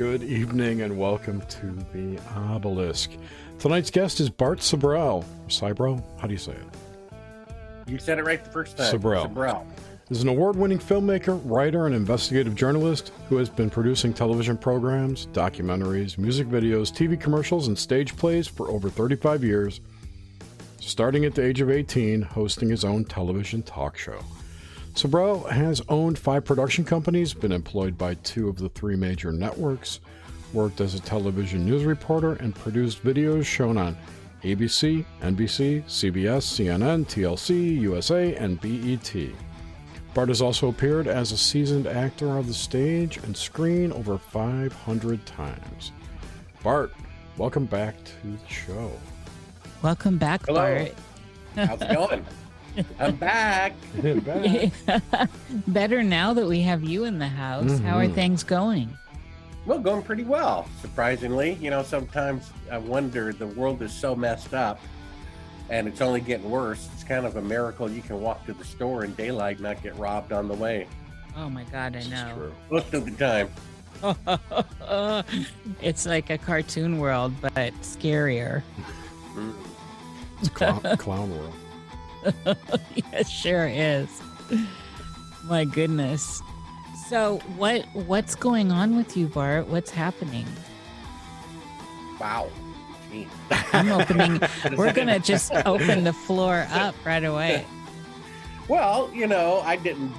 Good evening and welcome to the Obelisk. Tonight's guest is Bart Sibrel. Sibrel? How do you say it? You said it right the first time. Sibrel. Sibrel. is an award-winning filmmaker, writer, and investigative journalist who has been producing television programs, documentaries, music videos, TV commercials, and stage plays for over 35 years, starting at the age of 18, hosting his own television talk show. Sibrel has owned five production companies, been employed by two of the three major networks, worked as a television news reporter, and produced videos shown on ABC, NBC, CBS, CNN, TLC, USA, and BET. Bart has also appeared as a seasoned actor of the stage and screen over 500 times. Bart, welcome back to the show. Welcome back, Hello. Bart. How's it going? I'm back. back. Better now that we have you in the house. How are Mhm. things going? Well, going pretty well, surprisingly. You know, sometimes I wonder the world is so messed up and it's only getting worse. It's kind of a miracle you can walk to the store in daylight and not get robbed on the way. Oh my God, I This is know. true. Most of the time. it's like a cartoon world, but scarier. Mm. It's clown, clown world. it sure is. My goodness. So what what's going on with you, Bart? What's happening? Wow. Gee. I'm opening. We're gonna just open the floor up right away. Well, you know, I didn't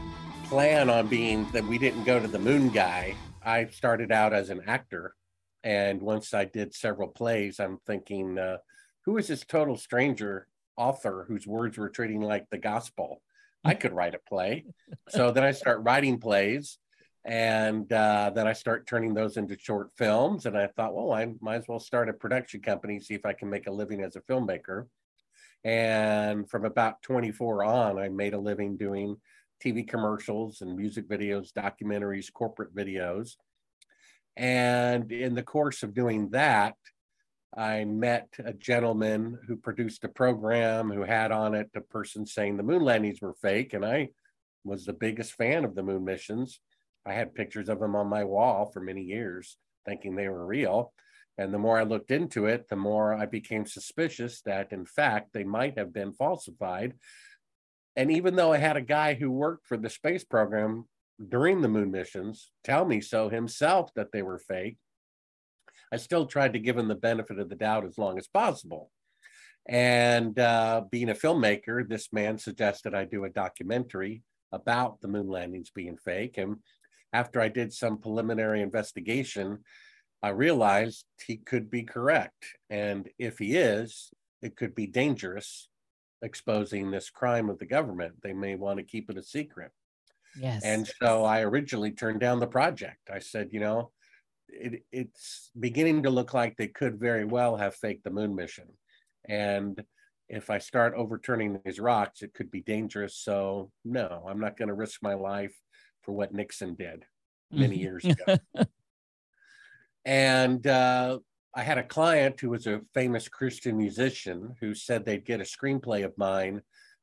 plan on being that we didn't go to the moon guy. I started out as an actor. And once I did several plays, I'm thinking, uh, who is this total stranger author whose words were treating like the gospel? I could write a play. So then I start writing plays. And uh, then I start turning those into short films. And I thought, well, I might as well start a production company, see if I can make a living as a filmmaker. And from about 24 on, I made a living doing TV commercials and music videos, documentaries, corporate videos. And in the course of doing that, I met a gentleman who produced a program who had on it a person saying the moon landings were fake. And I was the biggest fan of the moon missions. I had pictures of them on my wall for many years, thinking they were real. And the more I looked into it, the more I became suspicious that, in fact, they might have been falsified. And even though I had a guy who worked for the space program during the moon missions tell me so himself that they were fake, I still tried to give him the benefit of the doubt as long as possible. And uh, being a filmmaker, this man suggested I do a documentary about the moon landings being fake. And after I did some preliminary investigation, I realized he could be correct. And if he is, it could be dangerous exposing this crime of the government. They may want to keep it a secret. Yes. And so I originally turned down the project. I said, you know, it, it's beginning to look like they could very well have faked the moon mission. And if I start overturning these rocks, it could be dangerous. So, no, I'm not going to risk my life for what Nixon did many years ago. And uh, I had a client who was a famous Christian musician who said they'd get a screenplay of mine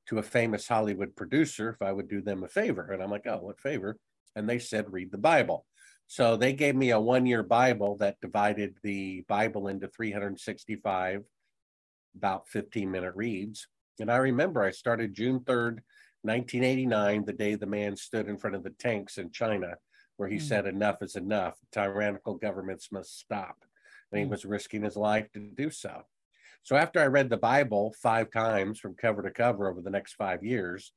to a famous Hollywood producer if I would do them a favor. And I'm like, oh, what favor? And they said, read the Bible. So they gave me a one year Bible that divided the Bible into 365, about 15 minute reads. And I remember I started June 3rd, 1989, the day the man stood in front of the tanks in China where he Mm. said enough is enough. Tyrannical governments must stop. And he Mm. was risking his life to do so. So after I read the Bible five times from cover to cover over the next five years,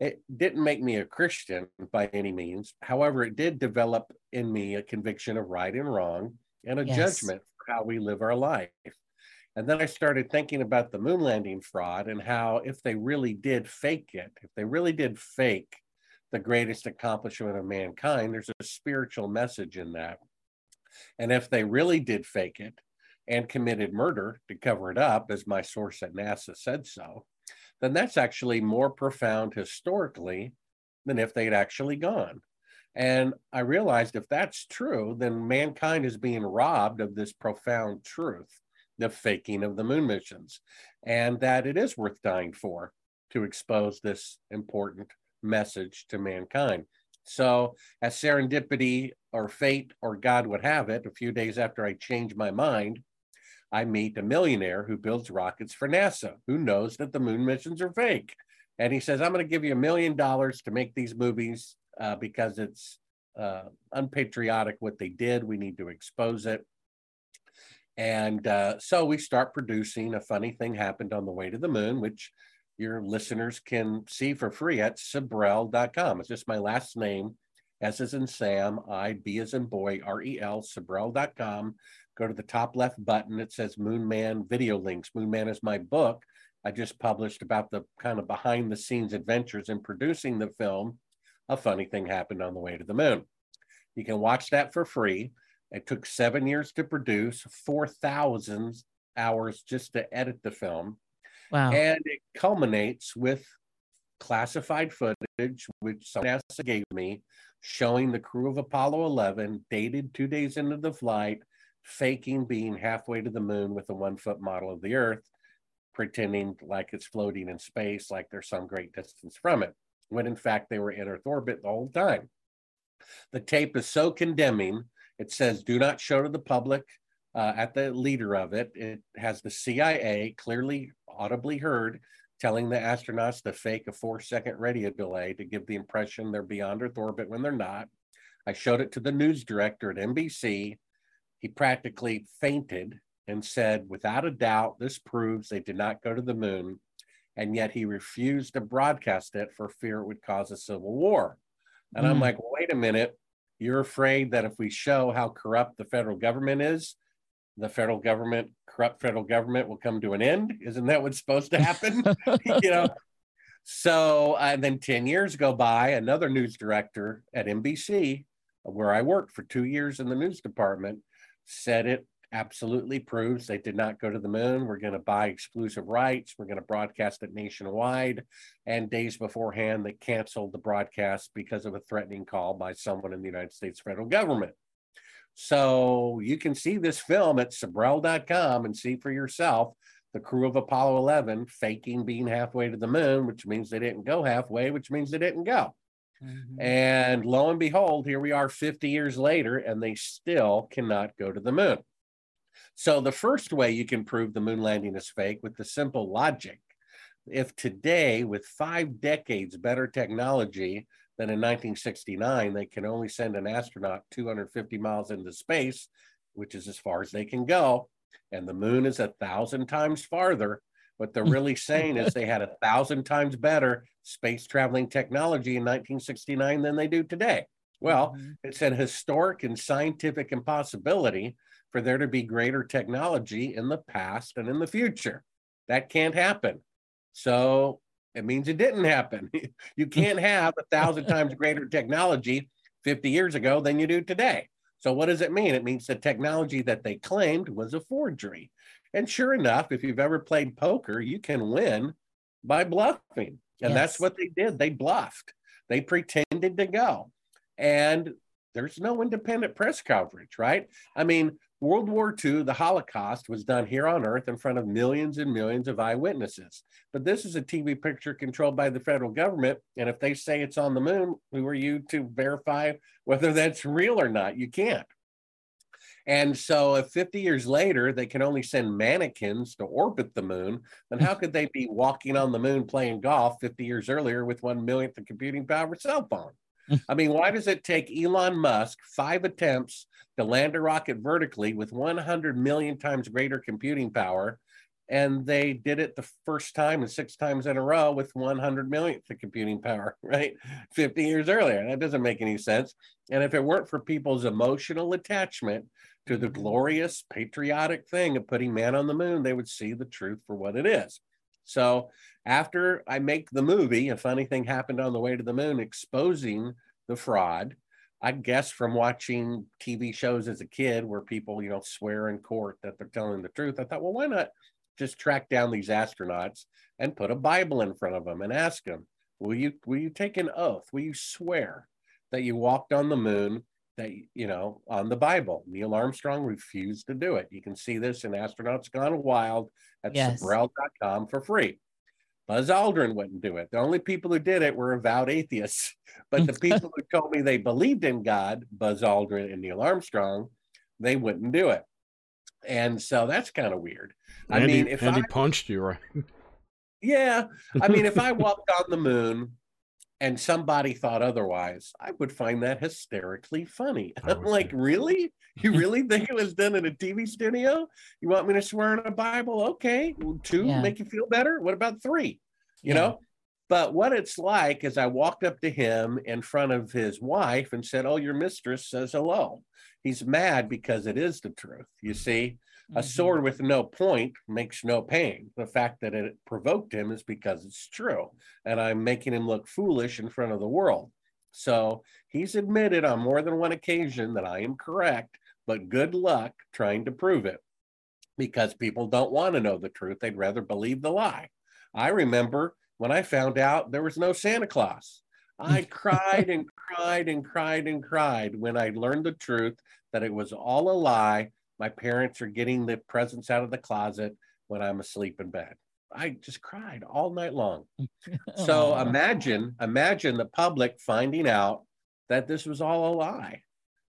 it didn't make me a Christian by any means. However, it did develop in me a conviction of right and wrong and a Yes. judgment for how we live our life. And then I started thinking about the moon landing fraud and how if they really did fake it, if they really did fake the greatest accomplishment of mankind, there's a spiritual message in that. And if they really did fake it and committed murder to cover it up, as my source at NASA said so, then that's actually more profound historically than if they'd actually gone. And I realized if that's true, then mankind is being robbed of this profound truth, the faking of the moon missions, and that it is worth dying for to expose this important message to mankind. So, as serendipity or fate or God would have it, a few days after I changed my mind, I meet a millionaire who builds rockets for NASA, who knows that the moon missions are fake. And he says, I'm going to give you a million dollars to make these movies uh, because it's uh, unpatriotic what they did. We need to expose it. And uh, so we start producing A Funny Thing Happened on the Way to the Moon, which your listeners can see for free at Sibrel.com. It's just my last name, S as in Sam, I, B as in boy, R E L, Sibrel.com. Go to the top left button. It says Moon Man video links. Moon Man is my book. I just published about the kind of behind the scenes adventures in producing the film. A funny thing happened on the way to the moon. You can watch that for free. It took seven years to produce, 4,000 hours just to edit the film. Wow. And it culminates with classified footage, which NASA gave me, showing the crew of Apollo 11, dated two days into the flight, faking being halfway to the moon with a one foot model of the Earth, pretending like it's floating in space, like there's some great distance from it, when in fact they were in Earth orbit the whole time. The tape is so condemning it says, do not show to the public uh, at the leader of it. It has the CIA clearly audibly heard telling the astronauts to fake a four second radio delay to give the impression they're beyond Earth orbit when they're not. I showed it to the news director at NBC. He practically fainted and said, without a doubt, this proves they did not go to the moon. And yet he refused to broadcast it for fear it would cause a civil war. And mm. I'm like, wait a minute. You're afraid that if we show how corrupt the federal government is, the federal government, corrupt federal government, will come to an end. Isn't that what's supposed to happen? you know. So, and then 10 years go by, another news director at NBC, where I worked for two years in the news department, said it absolutely proves they did not go to the moon. We're going to buy exclusive rights. We're going to broadcast it nationwide. And days beforehand, they canceled the broadcast because of a threatening call by someone in the United States federal government. So you can see this film at Sibrel.com and see for yourself the crew of Apollo 11 faking being halfway to the moon, which means they didn't go halfway, which means they didn't go. Mm-hmm. And lo and behold, here we are 50 years later, and they still cannot go to the moon. So the first way you can prove the moon landing is fake with the simple logic. If today, with five decades better technology than in 1969, they can only send an astronaut 250 miles into space, which is as far as they can go, and the moon is a thousand times farther. What they're really saying is they had a thousand times better space traveling technology in 1969 than they do today. Well, mm-hmm. it's an historic and scientific impossibility for there to be greater technology in the past and in the future. That can't happen. So it means it didn't happen. you can't have a thousand times greater technology 50 years ago than you do today. So what does it mean? It means the technology that they claimed was a forgery. And sure enough, if you've ever played poker, you can win by bluffing. And yes. that's what they did. They bluffed. They pretended to go. And there's no independent press coverage, right? I mean, World War II, the Holocaust, was done here on Earth in front of millions and millions of eyewitnesses. But this is a TV picture controlled by the federal government. And if they say it's on the moon, who are you to verify whether that's real or not? You can't. And so, if 50 years later they can only send mannequins to orbit the moon, then how could they be walking on the moon playing golf 50 years earlier with one millionth the computing power cell phone? I mean, why does it take Elon Musk five attempts to land a rocket vertically with 100 million times greater computing power? And they did it the first time and six times in a row with 100 millionth the computing power, right? 50 years earlier. That doesn't make any sense. And if it weren't for people's emotional attachment to the mm-hmm. glorious patriotic thing of putting man on the moon, they would see the truth for what it is. So after I make the movie, a funny thing happened on the way to the moon, exposing the fraud. I guess from watching TV shows as a kid where people, you know, swear in court that they're telling the truth, I thought, well, why not just track down these astronauts and put a Bible in front of them and ask them, will you will you take an oath? Will you swear that you walked on the moon that you know on the Bible. Neil Armstrong refused to do it. You can see this in Astronauts Gone Wild at yes. Sibrel.com for free. Buzz Aldrin wouldn't do it. The only people who did it were avowed atheists. But the people who told me they believed in God, Buzz Aldrin and Neil Armstrong, they wouldn't do it. And so that's kind of weird. I mean, if Andy I, punched you, right? Yeah. I mean, if I walked on the moon and somebody thought otherwise, I would find that hysterically funny. I'm like, really? You really think it was done in a TV studio? You want me to swear in a Bible? Okay. Two yeah. make you feel better. What about three? You yeah. know? But what it's like is I walked up to him in front of his wife and said, Oh, your mistress says hello. He's mad because it is the truth. You see. A mm-hmm. sword with no point makes no pain. The fact that it provoked him is because it's true. And I'm making him look foolish in front of the world. So he's admitted on more than one occasion that I am correct, but good luck trying to prove it because people don't want to know the truth. They'd rather believe the lie. I remember when I found out there was no Santa Claus. I cried and cried and cried and cried when I learned the truth that it was all a lie. My parents are getting the presents out of the closet when I'm asleep in bed. I just cried all night long. so imagine, imagine the public finding out that this was all a lie.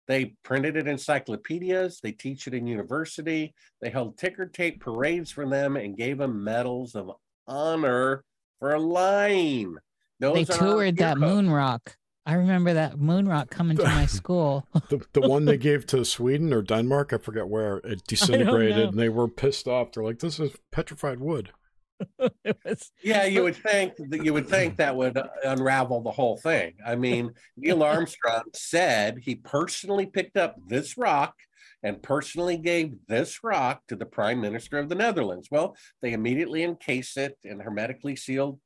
They printed it in encyclopedias, they teach it in university, they held ticker tape parades for them and gave them medals of honor for lying. Those they toured that moon rock. I remember that moon rock coming to my school. the, the one they gave to Sweden or Denmark, I forget where, it disintegrated and they were pissed off. They're like, this is petrified wood. was... Yeah, you would think that you would think that would uh, unravel the whole thing. I mean, Neil Armstrong said he personally picked up this rock and personally gave this rock to the prime minister of the Netherlands. Well, they immediately encase it in hermetically sealed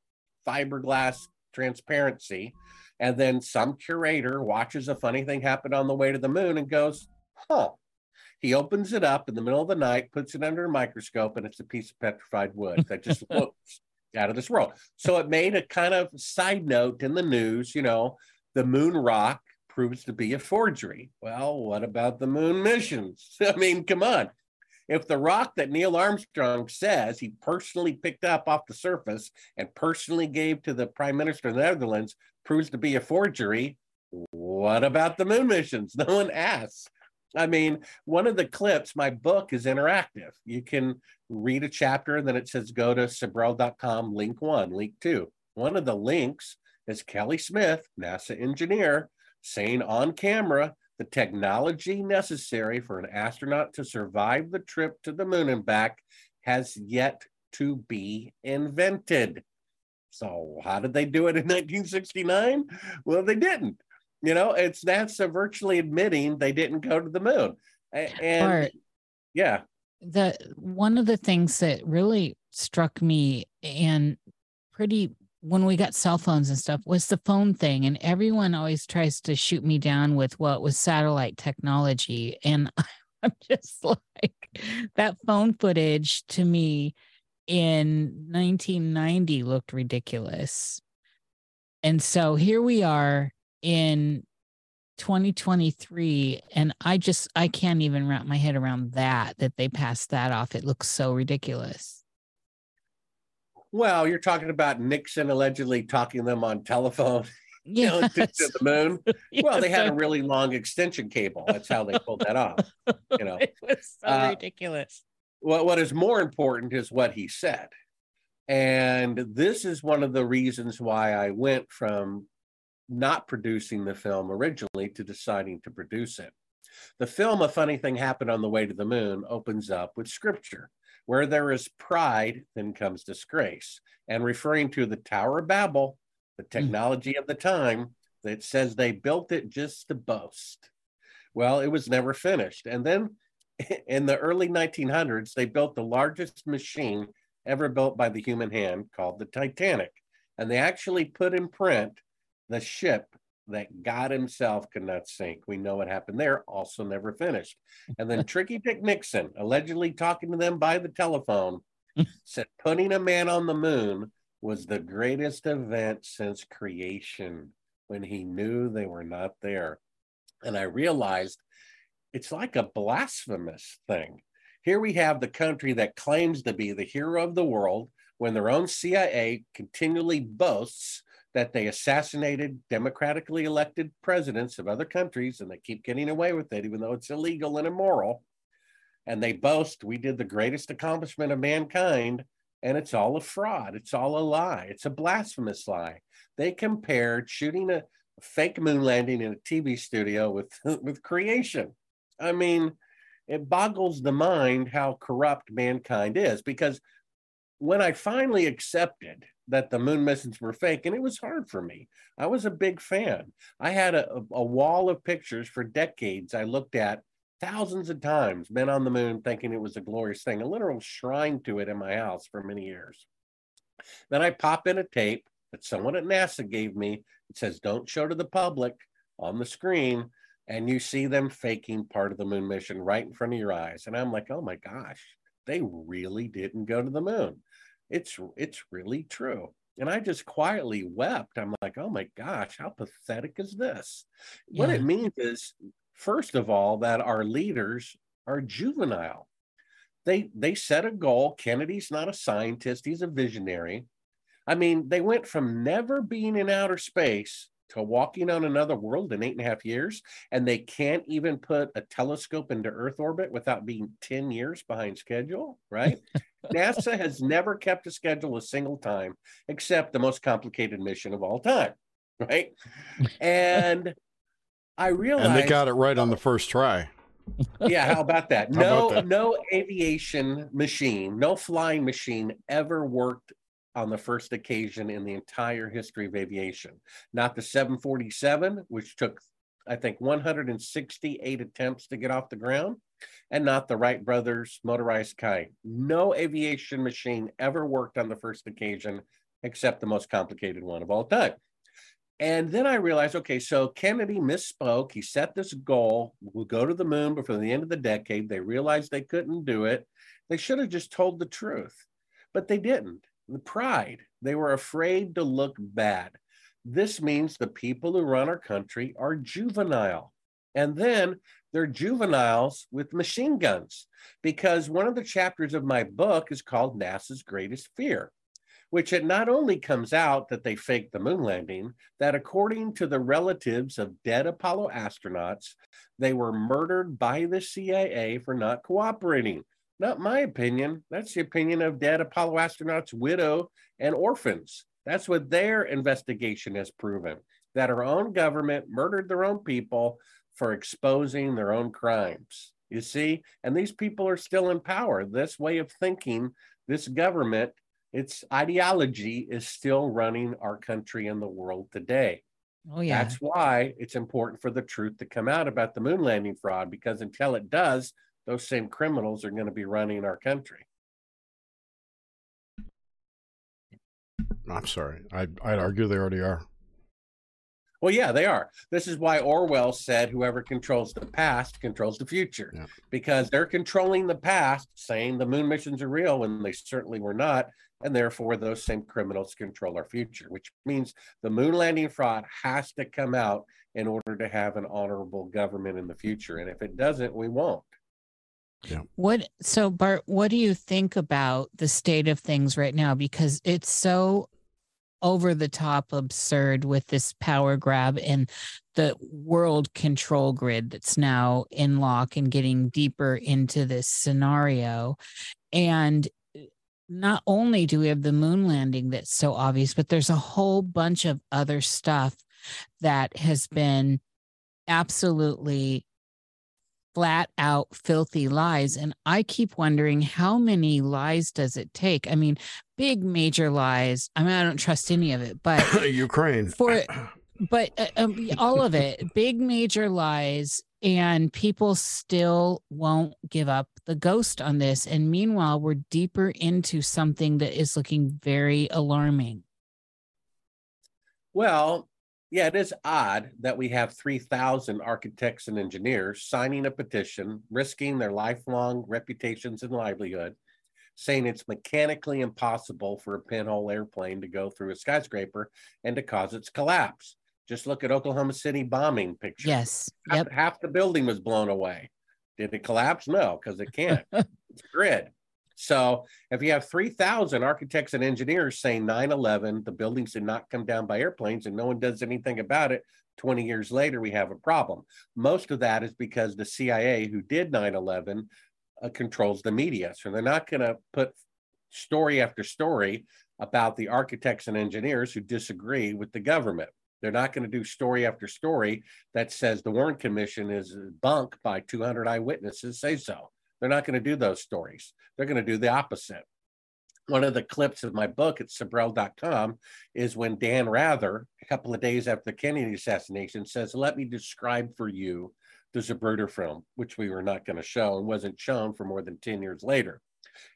fiberglass transparency. And then some curator watches a funny thing happen on the way to the moon and goes, huh. He opens it up in the middle of the night, puts it under a microscope, and it's a piece of petrified wood that just looks out of this world. So it made a kind of side note in the news, you know, the moon rock proves to be a forgery. Well, what about the moon missions? I mean, come on. If the rock that Neil Armstrong says he personally picked up off the surface and personally gave to the prime minister of the Netherlands proves to be a forgery, what about the moon missions? No one asks. I mean, one of the clips, my book is interactive. You can read a chapter, and then it says go to sibrel.com, link one, link two. One of the links is Kelly Smith, NASA engineer, saying on camera the technology necessary for an astronaut to survive the trip to the moon and back has yet to be invented. So, how did they do it in 1969? Well, they didn't. You know, it's that's virtually admitting they didn't go to the moon. And Art, yeah. The one of the things that really struck me and pretty when we got cell phones and stuff was the phone thing and everyone always tries to shoot me down with what was satellite technology and i'm just like that phone footage to me in 1990 looked ridiculous. And so here we are in 2023 and i just i can't even wrap my head around that that they passed that off. It looks so ridiculous well, you're talking about Nixon allegedly talking them on telephone. You know, to, to, the moon. yes. Well, they had a really long extension cable. That's how they pulled that off. You know, it was so uh, ridiculous. Well, what is more important is what he said. And this is one of the reasons why I went from not producing the film originally to deciding to produce it. The film, A Funny Thing Happened on the Way to the Moon, opens up with scripture. Where there is pride, then comes disgrace. And referring to the Tower of Babel, the hmm. technology mm. of the time, that says they built it just to boast. Well, it was never finished. And then in the early 1900s, they built the largest machine ever built by the human hand called the Titanic. And they actually put in print the ship that God himself could not sink. We know what happened there, also never finished. And then Tricky Dick Nixon, allegedly talking to them by the telephone, said putting a man on the moon was the greatest event since creation when he knew they were not there. And I realized it's like a blasphemous thing. Here we have the country that claims to be the hero of the world, when their own CIA continually boasts that they assassinated democratically elected presidents of other countries and they keep getting away with it, even though it's illegal and immoral. And they boast we did the greatest accomplishment of mankind, and it's all a fraud. It's all a lie. It's a blasphemous lie. They compared shooting a fake moon landing in a TV studio with, with creation. I mean, it boggles the mind how corrupt mankind is because when I finally accepted that the moon missions were fake, and it was hard for me, I was a big fan. I had a, a wall of pictures for decades I looked at thousands of times, been on the moon thinking it was a glorious thing, a literal shrine to it in my house for many years. Then I pop in a tape that someone at NASA gave me. It says, Don't show to the public on the screen. And you see them faking part of the moon mission right in front of your eyes. And I'm like, Oh my gosh, they really didn't go to the moon. It's it's really true. And I just quietly wept. I'm like, oh my gosh, how pathetic is this? Yeah. What it means is, first of all, that our leaders are juvenile. They they set a goal. Kennedy's not a scientist, he's a visionary. I mean, they went from never being in outer space to walking on another world in eight and a half years, and they can't even put a telescope into Earth orbit without being 10 years behind schedule, right? NASA has never kept a schedule a single time, except the most complicated mission of all time, right? And I realized. And they got it right on the first try. yeah, how about that? How no, about that? no aviation machine, no flying machine ever worked on the first occasion in the entire history of aviation. Not the 747, which took, I think, 168 attempts to get off the ground, and not the Wright brothers motorized kite. No aviation machine ever worked on the first occasion except the most complicated one of all time. And then I realized, okay, so Kennedy misspoke. He set this goal. We'll go to the moon before the end of the decade. They realized they couldn't do it. They should have just told the truth, but they didn't the pride. They were afraid to look bad. This means the people who run our country are juvenile. And then they're juveniles with machine guns, because one of the chapters of my book is called NASA's Greatest Fear, which it not only comes out that they faked the moon landing, that according to the relatives of dead Apollo astronauts, they were murdered by the CIA for not cooperating. Not my opinion. That's the opinion of dead Apollo astronauts' widow and orphans. That's what their investigation has proven that our own government murdered their own people for exposing their own crimes. You see, and these people are still in power. This way of thinking, this government, its ideology is still running our country and the world today. Oh, yeah. That's why it's important for the truth to come out about the moon landing fraud, because until it does, those same criminals are going to be running our country. I'm sorry. I'd, I'd argue they already are. Well, yeah, they are. This is why Orwell said whoever controls the past controls the future, yeah. because they're controlling the past, saying the moon missions are real when they certainly were not. And therefore, those same criminals control our future, which means the moon landing fraud has to come out in order to have an honorable government in the future. And if it doesn't, we won't. Yeah. What so Bart, what do you think about the state of things right now? Because it's so over the top absurd with this power grab and the world control grid that's now in lock and getting deeper into this scenario. And not only do we have the moon landing that's so obvious, but there's a whole bunch of other stuff that has been absolutely flat out filthy lies. And I keep wondering how many lies does it take? I mean, big major lies. I mean, I don't trust any of it, but Ukraine for but uh, um, all of it, big major lies. And people still won't give up the ghost on this. And meanwhile, we're deeper into something that is looking very alarming. Well, yeah, it is odd that we have 3,000 architects and engineers signing a petition, risking their lifelong reputations and livelihood, saying it's mechanically impossible for a pinhole airplane to go through a skyscraper and to cause its collapse. Just look at Oklahoma City bombing picture. Yes. Yep. Half, half the building was blown away. Did it collapse? No, because it can't. it's grid. So if you have 3,000 architects and engineers saying 9 11, the buildings did not come down by airplanes, and no one does anything about it, 20 years later, we have a problem. Most of that is because the CIA, who did 9 11, uh, controls the media. So they're not going to put story after story about the architects and engineers who disagree with the government. They're not going to do story after story that says the Warren Commission is bunk by 200 eyewitnesses say so. They're not going to do those stories. They're going to do the opposite. One of the clips of my book at Sibrel.com is when Dan Rather, a couple of days after the Kennedy assassination, says, Let me describe for you the Zapruder film, which we were not going to show and wasn't shown for more than 10 years later.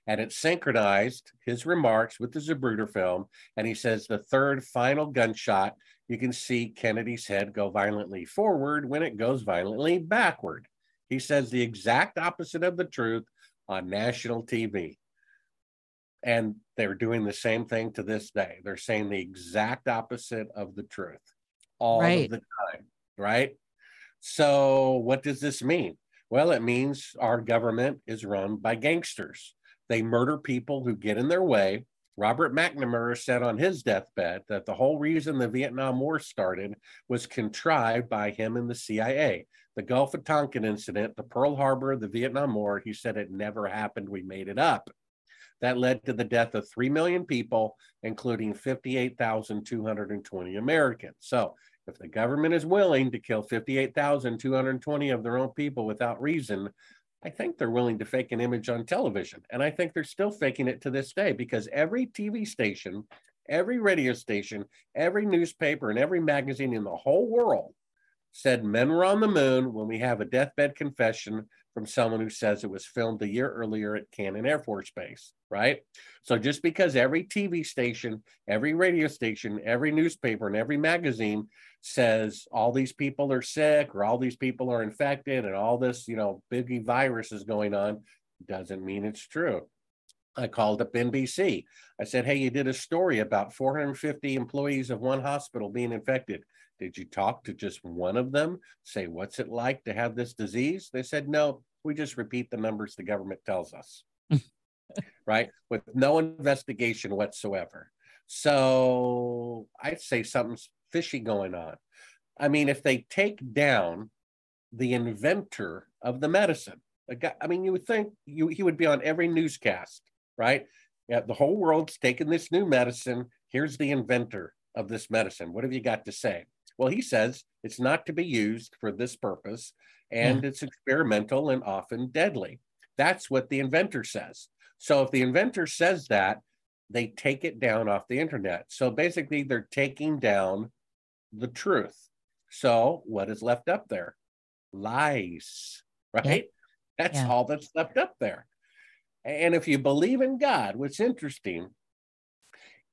And it synchronized his remarks with the Zapruder film. And he says, The third final gunshot, you can see Kennedy's head go violently forward when it goes violently backward. He says the exact opposite of the truth on national TV. And they're doing the same thing to this day. They're saying the exact opposite of the truth all right. of the time, right? So, what does this mean? Well, it means our government is run by gangsters. They murder people who get in their way. Robert McNamara said on his deathbed that the whole reason the Vietnam War started was contrived by him and the CIA. The Gulf of Tonkin incident, the Pearl Harbor, the Vietnam War, he said it never happened. We made it up. That led to the death of 3 million people, including 58,220 Americans. So, if the government is willing to kill 58,220 of their own people without reason, I think they're willing to fake an image on television. And I think they're still faking it to this day because every TV station, every radio station, every newspaper, and every magazine in the whole world said men were on the moon when we have a deathbed confession from someone who says it was filmed a year earlier at Cannon Air Force Base, right? So just because every TV station, every radio station, every newspaper, and every magazine says all these people are sick or all these people are infected and all this, you know, biggie virus is going on, doesn't mean it's true. I called up NBC. I said, Hey, you did a story about 450 employees of one hospital being infected. Did you talk to just one of them? Say, what's it like to have this disease? They said, no, we just repeat the numbers the government tells us, right? With no investigation whatsoever. So I'd say something's fishy going on. I mean, if they take down the inventor of the medicine, guy, I mean, you would think you, he would be on every newscast, right? Yeah, the whole world's taking this new medicine. Here's the inventor of this medicine. What have you got to say? Well, he says it's not to be used for this purpose and yeah. it's experimental and often deadly. That's what the inventor says. So if the inventor says that, they take it down off the internet. So basically, they're taking down the truth. So what is left up there? Lies, right? Yeah. That's yeah. all that's left up there. And if you believe in God, what's interesting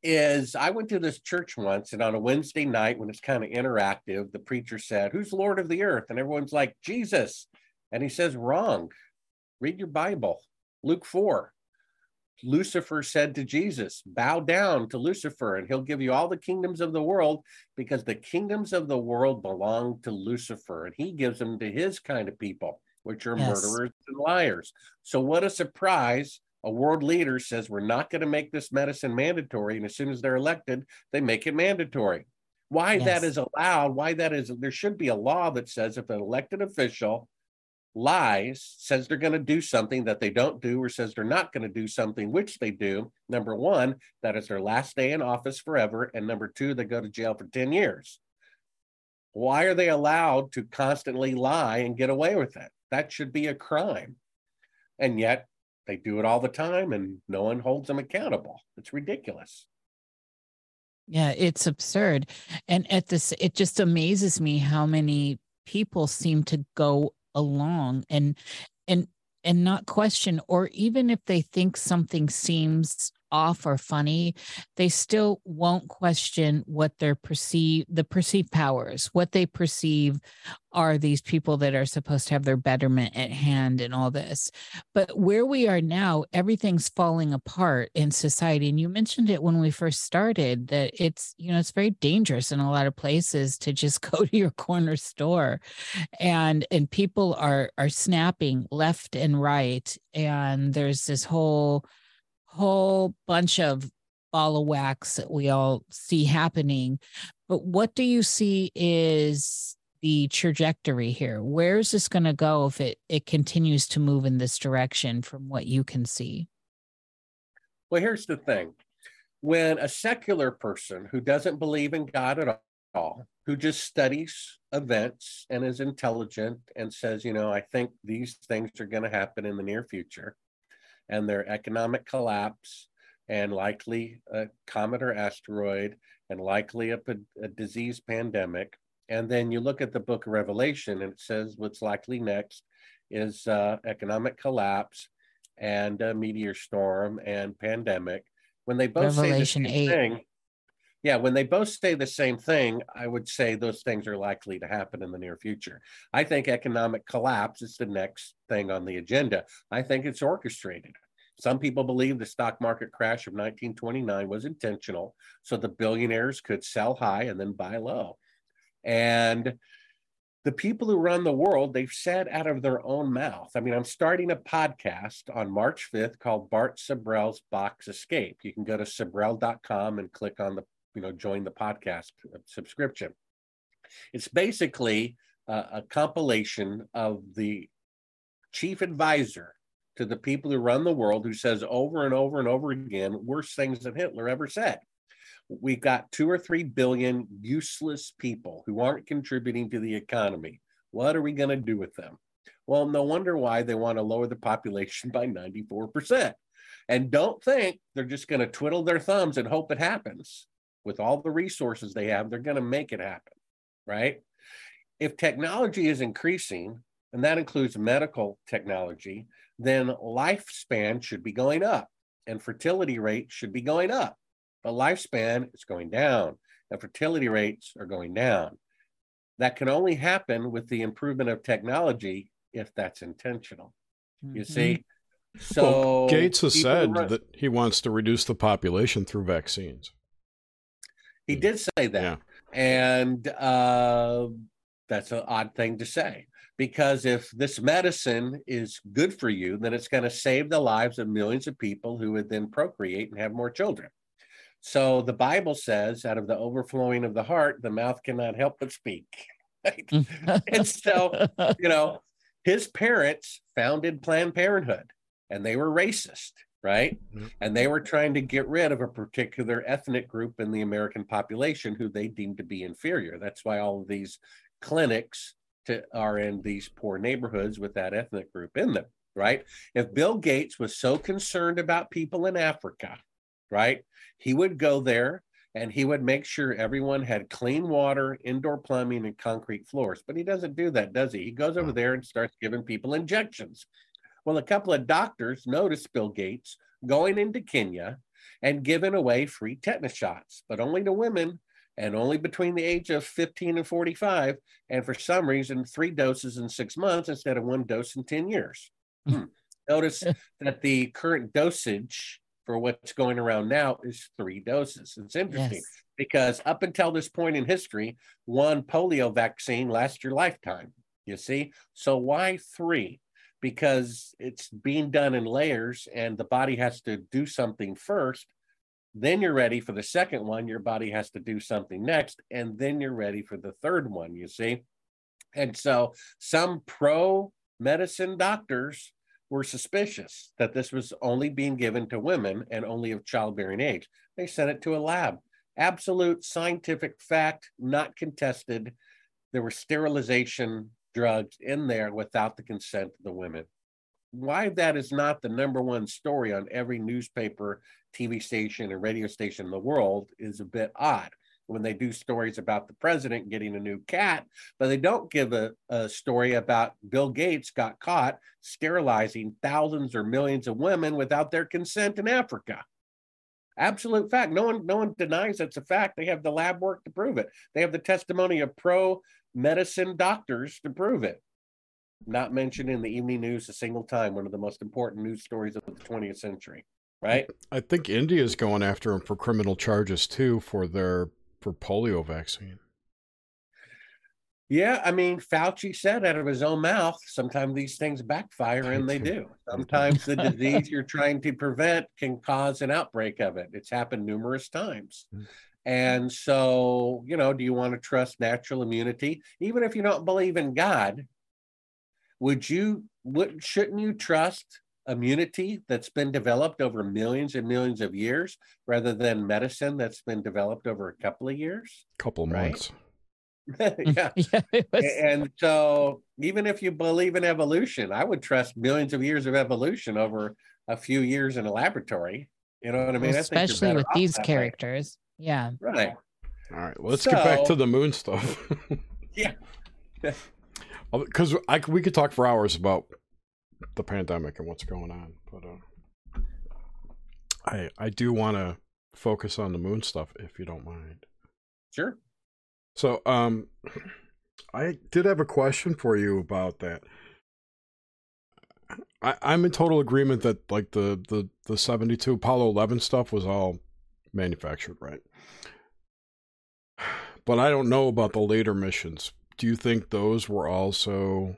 is I went to this church once, and on a Wednesday night when it's kind of interactive, the preacher said, Who's Lord of the earth? And everyone's like, Jesus. And he says, Wrong. Read your Bible. Luke 4. Lucifer said to Jesus, Bow down to Lucifer, and he'll give you all the kingdoms of the world because the kingdoms of the world belong to Lucifer, and he gives them to his kind of people, which are yes. murderers and liars. So, what a surprise a world leader says we're not going to make this medicine mandatory, and as soon as they're elected, they make it mandatory. Why yes. that is allowed, why that is, there should be a law that says if an elected official lies, says they're going to do something that they don't do, or says they're not going to do something which they do, number one, that is their last day in office forever. And number two, they go to jail for 10 years. Why are they allowed to constantly lie and get away with it? That should be a crime. And yet they do it all the time and no one holds them accountable. It's ridiculous. Yeah, it's absurd. And at this, it just amazes me how many people seem to go along and, and, and not question, or even if they think something seems off or funny, they still won't question what their perceive the perceived powers, what they perceive are these people that are supposed to have their betterment at hand and all this. But where we are now, everything's falling apart in society. And you mentioned it when we first started that it's, you know, it's very dangerous in a lot of places to just go to your corner store and and people are are snapping left and right. And there's this whole whole bunch of ball of wax that we all see happening. But what do you see is the trajectory here? Where is this going to go if it it continues to move in this direction from what you can see? Well, here's the thing. When a secular person who doesn't believe in God at all, who just studies events and is intelligent and says, you know, I think these things are going to happen in the near future, and their economic collapse and likely a comet or asteroid and likely a, a disease pandemic and then you look at the book of Revelation and it says what's likely next is uh, economic collapse and a meteor storm and pandemic. When they both Revelation say the same 8. thing, yeah, when they both say the same thing, I would say those things are likely to happen in the near future. I think economic collapse is the next thing on the agenda. I think it's orchestrated. Some people believe the stock market crash of 1929 was intentional, so the billionaires could sell high and then buy low. And the people who run the world, they've said out of their own mouth. I mean, I'm starting a podcast on March 5th called Bart Sibrel's Box Escape. You can go to sibrel.com and click on the, you know, join the podcast uh, subscription. It's basically a, a compilation of the chief advisor to the people who run the world who says over and over and over again worst things that Hitler ever said we've got two or three billion useless people who aren't contributing to the economy. What are we going to do with them? Well, no wonder why they want to lower the population by 94%. And don't think they're just going to twiddle their thumbs and hope it happens. With all the resources they have, they're going to make it happen, right? If technology is increasing, and that includes medical technology, then lifespan should be going up and fertility rate should be going up but lifespan is going down and fertility rates are going down. That can only happen with the improvement of technology if that's intentional. You mm-hmm. see? So well, Gates has said run, that he wants to reduce the population through vaccines. He did say that. Yeah. And uh, that's an odd thing to say because if this medicine is good for you, then it's going to save the lives of millions of people who would then procreate and have more children. So the Bible says, out of the overflowing of the heart, the mouth cannot help but speak. Right? and so, you know, his parents founded Planned Parenthood and they were racist, right? Mm-hmm. And they were trying to get rid of a particular ethnic group in the American population who they deemed to be inferior. That's why all of these clinics to, are in these poor neighborhoods with that ethnic group in them, right? If Bill Gates was so concerned about people in Africa, right? He would go there and he would make sure everyone had clean water, indoor plumbing, and concrete floors. But he doesn't do that, does he? He goes over there and starts giving people injections. Well, a couple of doctors noticed Bill Gates going into Kenya and giving away free tetanus shots, but only to women and only between the age of 15 and 45. And for some reason, three doses in six months instead of one dose in 10 years. Hmm. Notice that the current dosage for what's going around now is three doses. It's interesting yes. because up until this point in history, one polio vaccine lasts your lifetime. You see? So why three? Because it's being done in layers and the body has to do something first. Then you're ready for the second one. Your body has to do something next. And then you're ready for the third one, you see? And so some pro medicine doctors were suspicious that this was only being given to women and only of childbearing age. They sent it to a lab. Absolute scientific fact, not contested. There were sterilization drugs in there without the consent of the women. Why that is not the number one story on every newspaper, TV station, and radio station in the world is a bit odd when they do stories about the president getting a new cat, but they don't give a, a, story about Bill Gates got caught sterilizing thousands or millions of women without their consent in Africa. Absolute fact. No one, no one denies it's a fact. They have the lab work to prove it. They have the testimony of pro medicine doctors to prove it. Not mentioned in the evening news a single time. One of the most important news stories of the 20th century. Right. I think India is going after them for criminal charges too for their for polio vaccine. Yeah, I mean, Fauci said out of his own mouth, sometimes these things backfire, and they do. Sometimes the disease you're trying to prevent can cause an outbreak of it. It's happened numerous times. Mm. And so, you know, do you want to trust natural immunity? Even if you don't believe in God, would you, would, shouldn't you trust immunity that's been developed over millions and millions of years rather than medicine that's been developed over a couple of years? Couple right? months. yeah. yeah was... And so even if you believe in evolution, I would trust millions of years of evolution over a few years in a laboratory. You know what I mean? Especially with these characters. Way. Yeah. Right. All right. Well, let's so, get back to the moon stuff. yeah. Because I we could talk for hours about the pandemic and what's going on, but uh, I I do want to focus on the moon stuff if you don't mind. Sure. So, um, I did have a question for you about that. I, I'm in total agreement that like the the the 72 Apollo 11 stuff was all manufactured, right? But I don't know about the later missions. Do you think those were also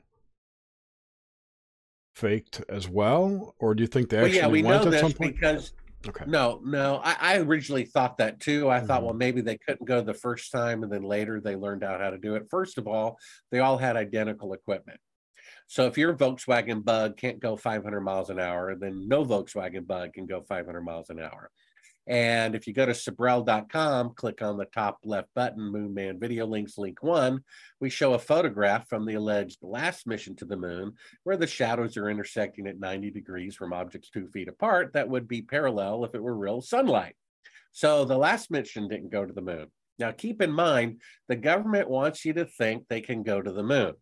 faked as well, or do you think they actually well, yeah, we went know at some point? Because Okay. No, no. I, I originally thought that too. I mm-hmm. thought, well, maybe they couldn't go the first time and then later they learned out how to do it. First of all, they all had identical equipment. So if your Volkswagen Bug can't go 500 miles an hour, then no Volkswagen Bug can go 500 miles an hour. And if you go to Sibrel.com, click on the top left button, Moonman Video Links, link one, we show a photograph from the alleged last mission to the moon where the shadows are intersecting at 90 degrees from objects two feet apart that would be parallel if it were real sunlight. So the last mission didn't go to the moon. Now, keep in mind, the government wants you to think they can go to the moon.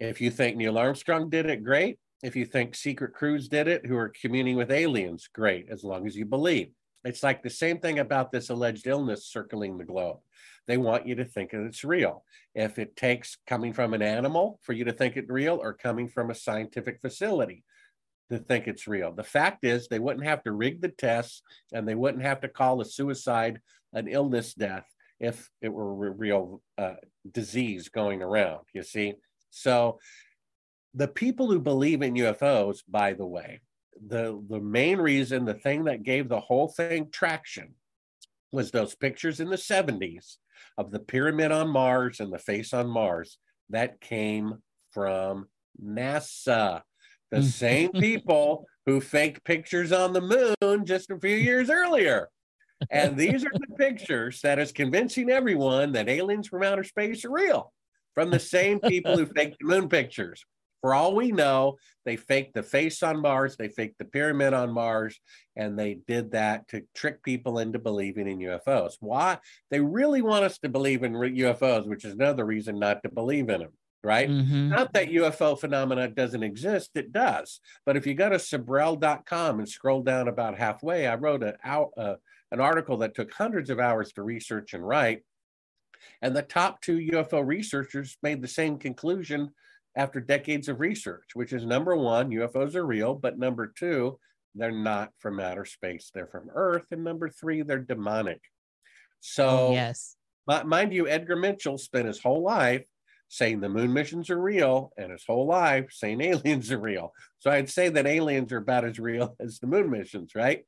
If you think Neil Armstrong did it, great. If you think secret crews did it who are communing with aliens, great, as long as you believe. It's like the same thing about this alleged illness circling the globe. They want you to think that it's real. If it takes coming from an animal for you to think it real or coming from a scientific facility to think it's real. The fact is, they wouldn't have to rig the tests and they wouldn't have to call a suicide an illness death if it were a real uh, disease going around, you see? So, the people who believe in UFOs, by the way, the the main reason, the thing that gave the whole thing traction was those pictures in the 70s of the pyramid on Mars and the face on Mars that came from NASA. The mm. same people who faked pictures on the moon just a few years earlier. And these are the pictures that is convincing everyone that aliens from outer space are real from the same people who faked the moon pictures. For all we know, they faked the face on Mars, they faked the pyramid on Mars, and they did that to trick people into believing in UFOs. Why? They really want us to believe in UFOs, which is another reason not to believe in them right? Mm-hmm. Not that UFO phenomena doesn't exist, it does. But if you go to Sibrel.com and scroll down about halfway, I wrote a, uh, an article that took hundreds of hours to research and write. And the top two UFO researchers made the same conclusion after decades of research, which is number one, UFOs are real, but number two, they're not from outer space, they're from Earth. And number three, they're demonic. So, oh, yes. mind you, Edgar Mitchell spent his whole life saying the moon missions are real and his whole life saying aliens are real. So I'd say that aliens are about as real as the moon missions, right?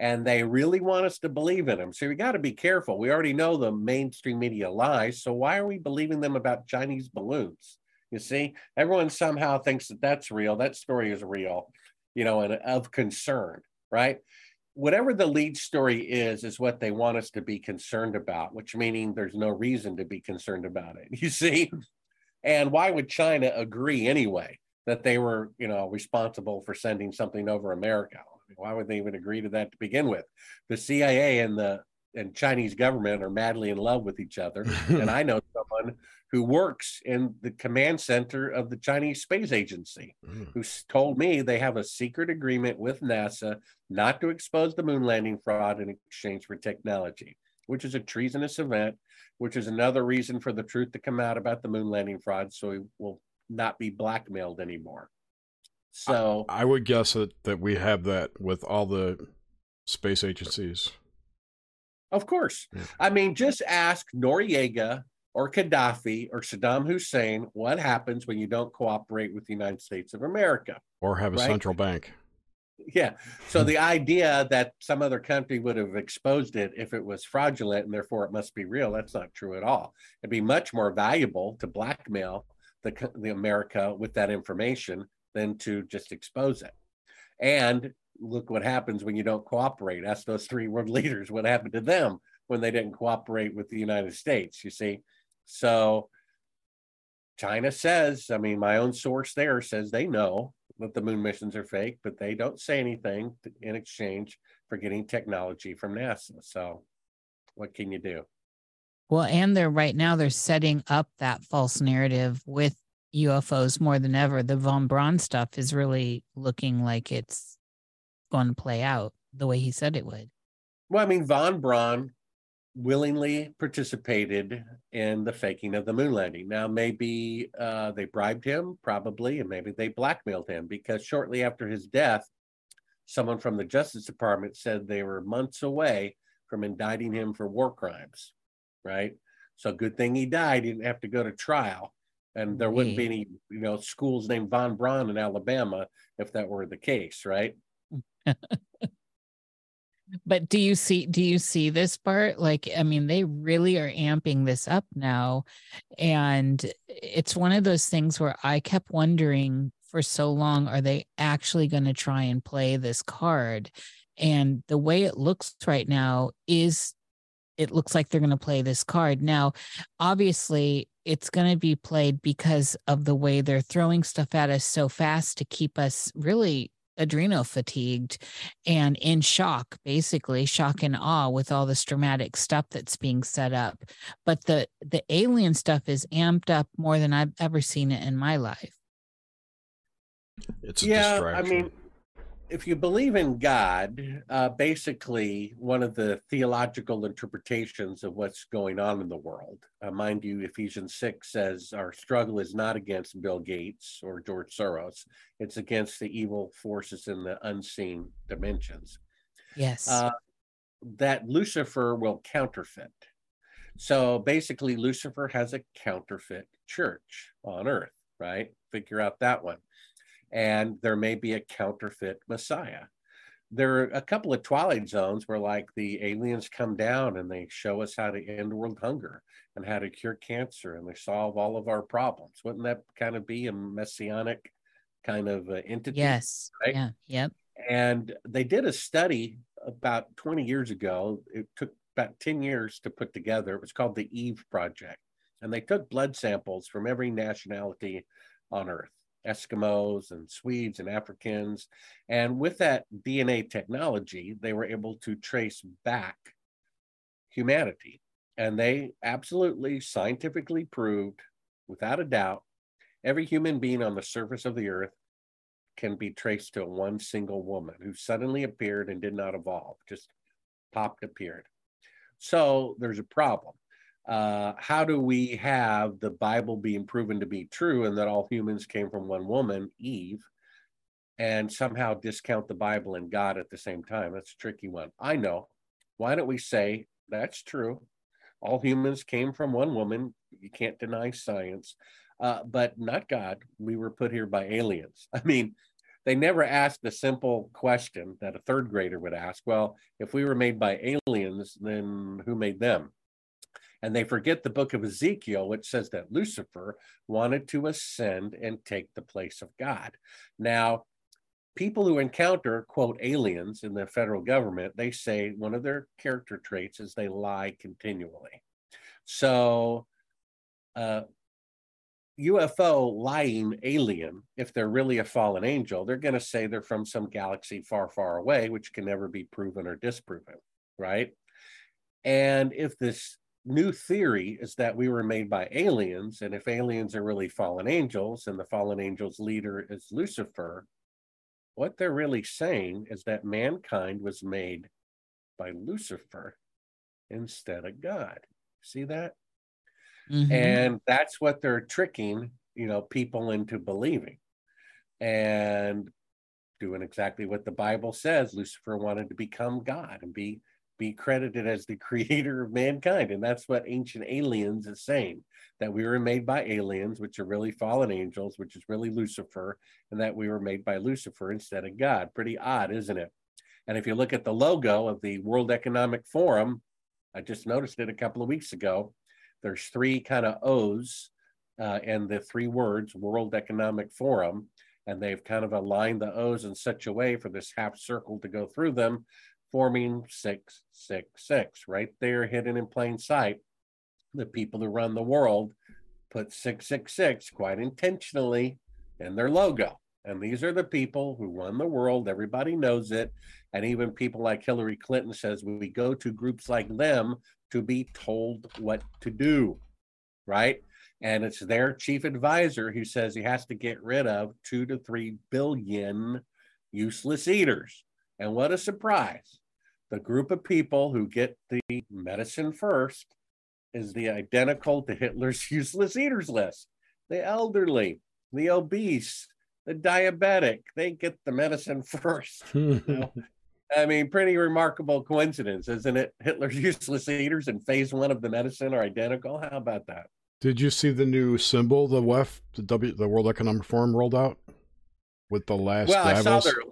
And they really want us to believe in them. So we got to be careful. We already know the mainstream media lies. So why are we believing them about Chinese balloons? You see, everyone somehow thinks that that's real. That story is real, you know, and of concern, right? Whatever the lead story is, is what they want us to be concerned about, which meaning there's no reason to be concerned about it. You see? And why would China agree anyway that they were, you know, responsible for sending something over America? Why would they even agree to that to begin with? The CIA and the and Chinese government are madly in love with each other. and I know someone who works in the command center of the Chinese Space Agency, Mm. who told me they have a secret agreement with NASA not to expose the moon landing fraud in exchange for technology, which is a treasonous event, which is another reason for the truth to come out about the moon landing fraud so we will not be blackmailed anymore. So I would guess that, that we have that with all the space agencies. Of course. I mean, just ask Noriega or Gaddafi or Saddam Hussein what happens when you don't cooperate with the United States of America. Or have a Right. central bank. Yeah. So hmm. the idea that some other country would have exposed it if it was fraudulent and therefore it must be real, that's not true at all. It'd be much more valuable to blackmail the, the America with that information than to just expose it. And look what happens when you don't cooperate. Ask those three world leaders what happened to them when they didn't cooperate with the United States, you see. So China says, I mean, my own source there says they know that the moon missions are fake, but they don't say anything in exchange for getting technology from NASA. So, what can you do? Well, and they're right now they're setting up that false narrative with UFOs more than ever. The von Braun stuff is really looking like it's going to play out the way he said it would. Well, I mean, von Braun willingly participated in the faking of the moon landing. Now, maybe uh, they bribed him, probably, and maybe they blackmailed him because shortly after his death, someone from the Justice Department said they were months away from indicting him for war crimes, right? So, good thing he died. He didn't have to go to trial. And there wouldn't be any, you know, schools named Von Braun in Alabama if that were the case, right? But do you see do you see this part? Like, I mean, they really are amping this up now. And it's one of those things where I kept wondering for so long, are they actually going to try and play this card? And the way it looks right now is it looks like they're going to play this card. Now, obviously, it's going to be played because of the way they're throwing stuff at us so fast to keep us really adrenal fatigued and in shock, basically shock and awe with all this dramatic stuff that's being set up. But the the alien stuff is amped up more than I've ever seen it in my life. It's a yeah, distraction. I mean, if you believe in God, uh, basically one of the theological interpretations of what's going on in the world, uh, mind you, Ephesians 6 says our struggle is not against Bill Gates or George Soros, it's against the evil forces in the unseen dimensions. Yes. Uh, that Lucifer will counterfeit. So basically, Lucifer has a counterfeit church on earth, right? Figure out that one. And there may be a counterfeit Messiah. There are a couple of Twilight Zones where, like, the aliens come down and they show us how to end world hunger and how to cure cancer and they solve all of our problems. Wouldn't that kind of be a messianic kind of uh, entity? yes. right? Yeah. Yep. And they did a study about 20 years ago. It took about 10 years to put together. It was called the Eve Project. And they took blood samples from every nationality on Earth Eskimos and Swedes and Africans. And with that DNA technology, they were able to trace back humanity. And they absolutely scientifically proved, without a doubt, every human being on the surface of the earth can be traced to one single woman who suddenly appeared and did not evolve, just popped appeared. So there's a problem. Uh, how do we have the Bible being proven to be true and that all humans came from one woman, Eve, and somehow discount the Bible and God at the same time? That's a tricky one. I know. Why don't we say that's true? All humans came from one woman. You can't deny science, uh, but not God. We were put here by aliens. I mean, they never asked the simple question that a third grader would ask well if we were made by aliens then who made them and they forget the book of ezekiel which says that lucifer wanted to ascend and take the place of god now people who encounter quote aliens in the federal government they say one of their character traits is they lie continually so uh, UFO lying alien, if they're really a fallen angel, they're going to say they're from some galaxy far, far away, which can never be proven or disproven, right? And if this new theory is that we were made by aliens, and if aliens are really fallen angels, and the fallen angels' leader is Lucifer, what they're really saying is that mankind was made by Lucifer instead of God. See that? Mm-hmm. And that's what they're tricking, you know, people into believing. And doing exactly what the Bible says. Lucifer wanted to become God and be be credited as the creator of mankind. And that's what ancient aliens is saying that we were made by aliens, which are really fallen angels, which is really Lucifer, and that we were made by Lucifer instead of God. Pretty odd, isn't it? And if you look at the logo of the World Economic Forum, I just noticed it a couple of weeks ago. There's three kind of O's uh, and the three words World Economic Forum. And they've kind of aligned the O's in such a way for this half circle to go through them forming 666 right there hidden in plain sight. The people who run the world put 666 quite intentionally in their logo. And these are the people who run the world. Everybody knows it. And even people like Hillary Clinton says we go to groups like them to be told what to do. Right. And it's their chief advisor who says he has to get rid of two to three billion useless eaters. And what a surprise. The group of people who get the medicine first is the identical to Hitler's useless eaters list. The elderly, the obese, the diabetic, they get the medicine first. you know? I mean, pretty remarkable coincidence, isn't it? Hitler's useless eaters and phase one of the medicine are identical. How about that? Did you see the new symbol the WEF, the W, the World Economic Forum rolled out with the last? Well? I saw their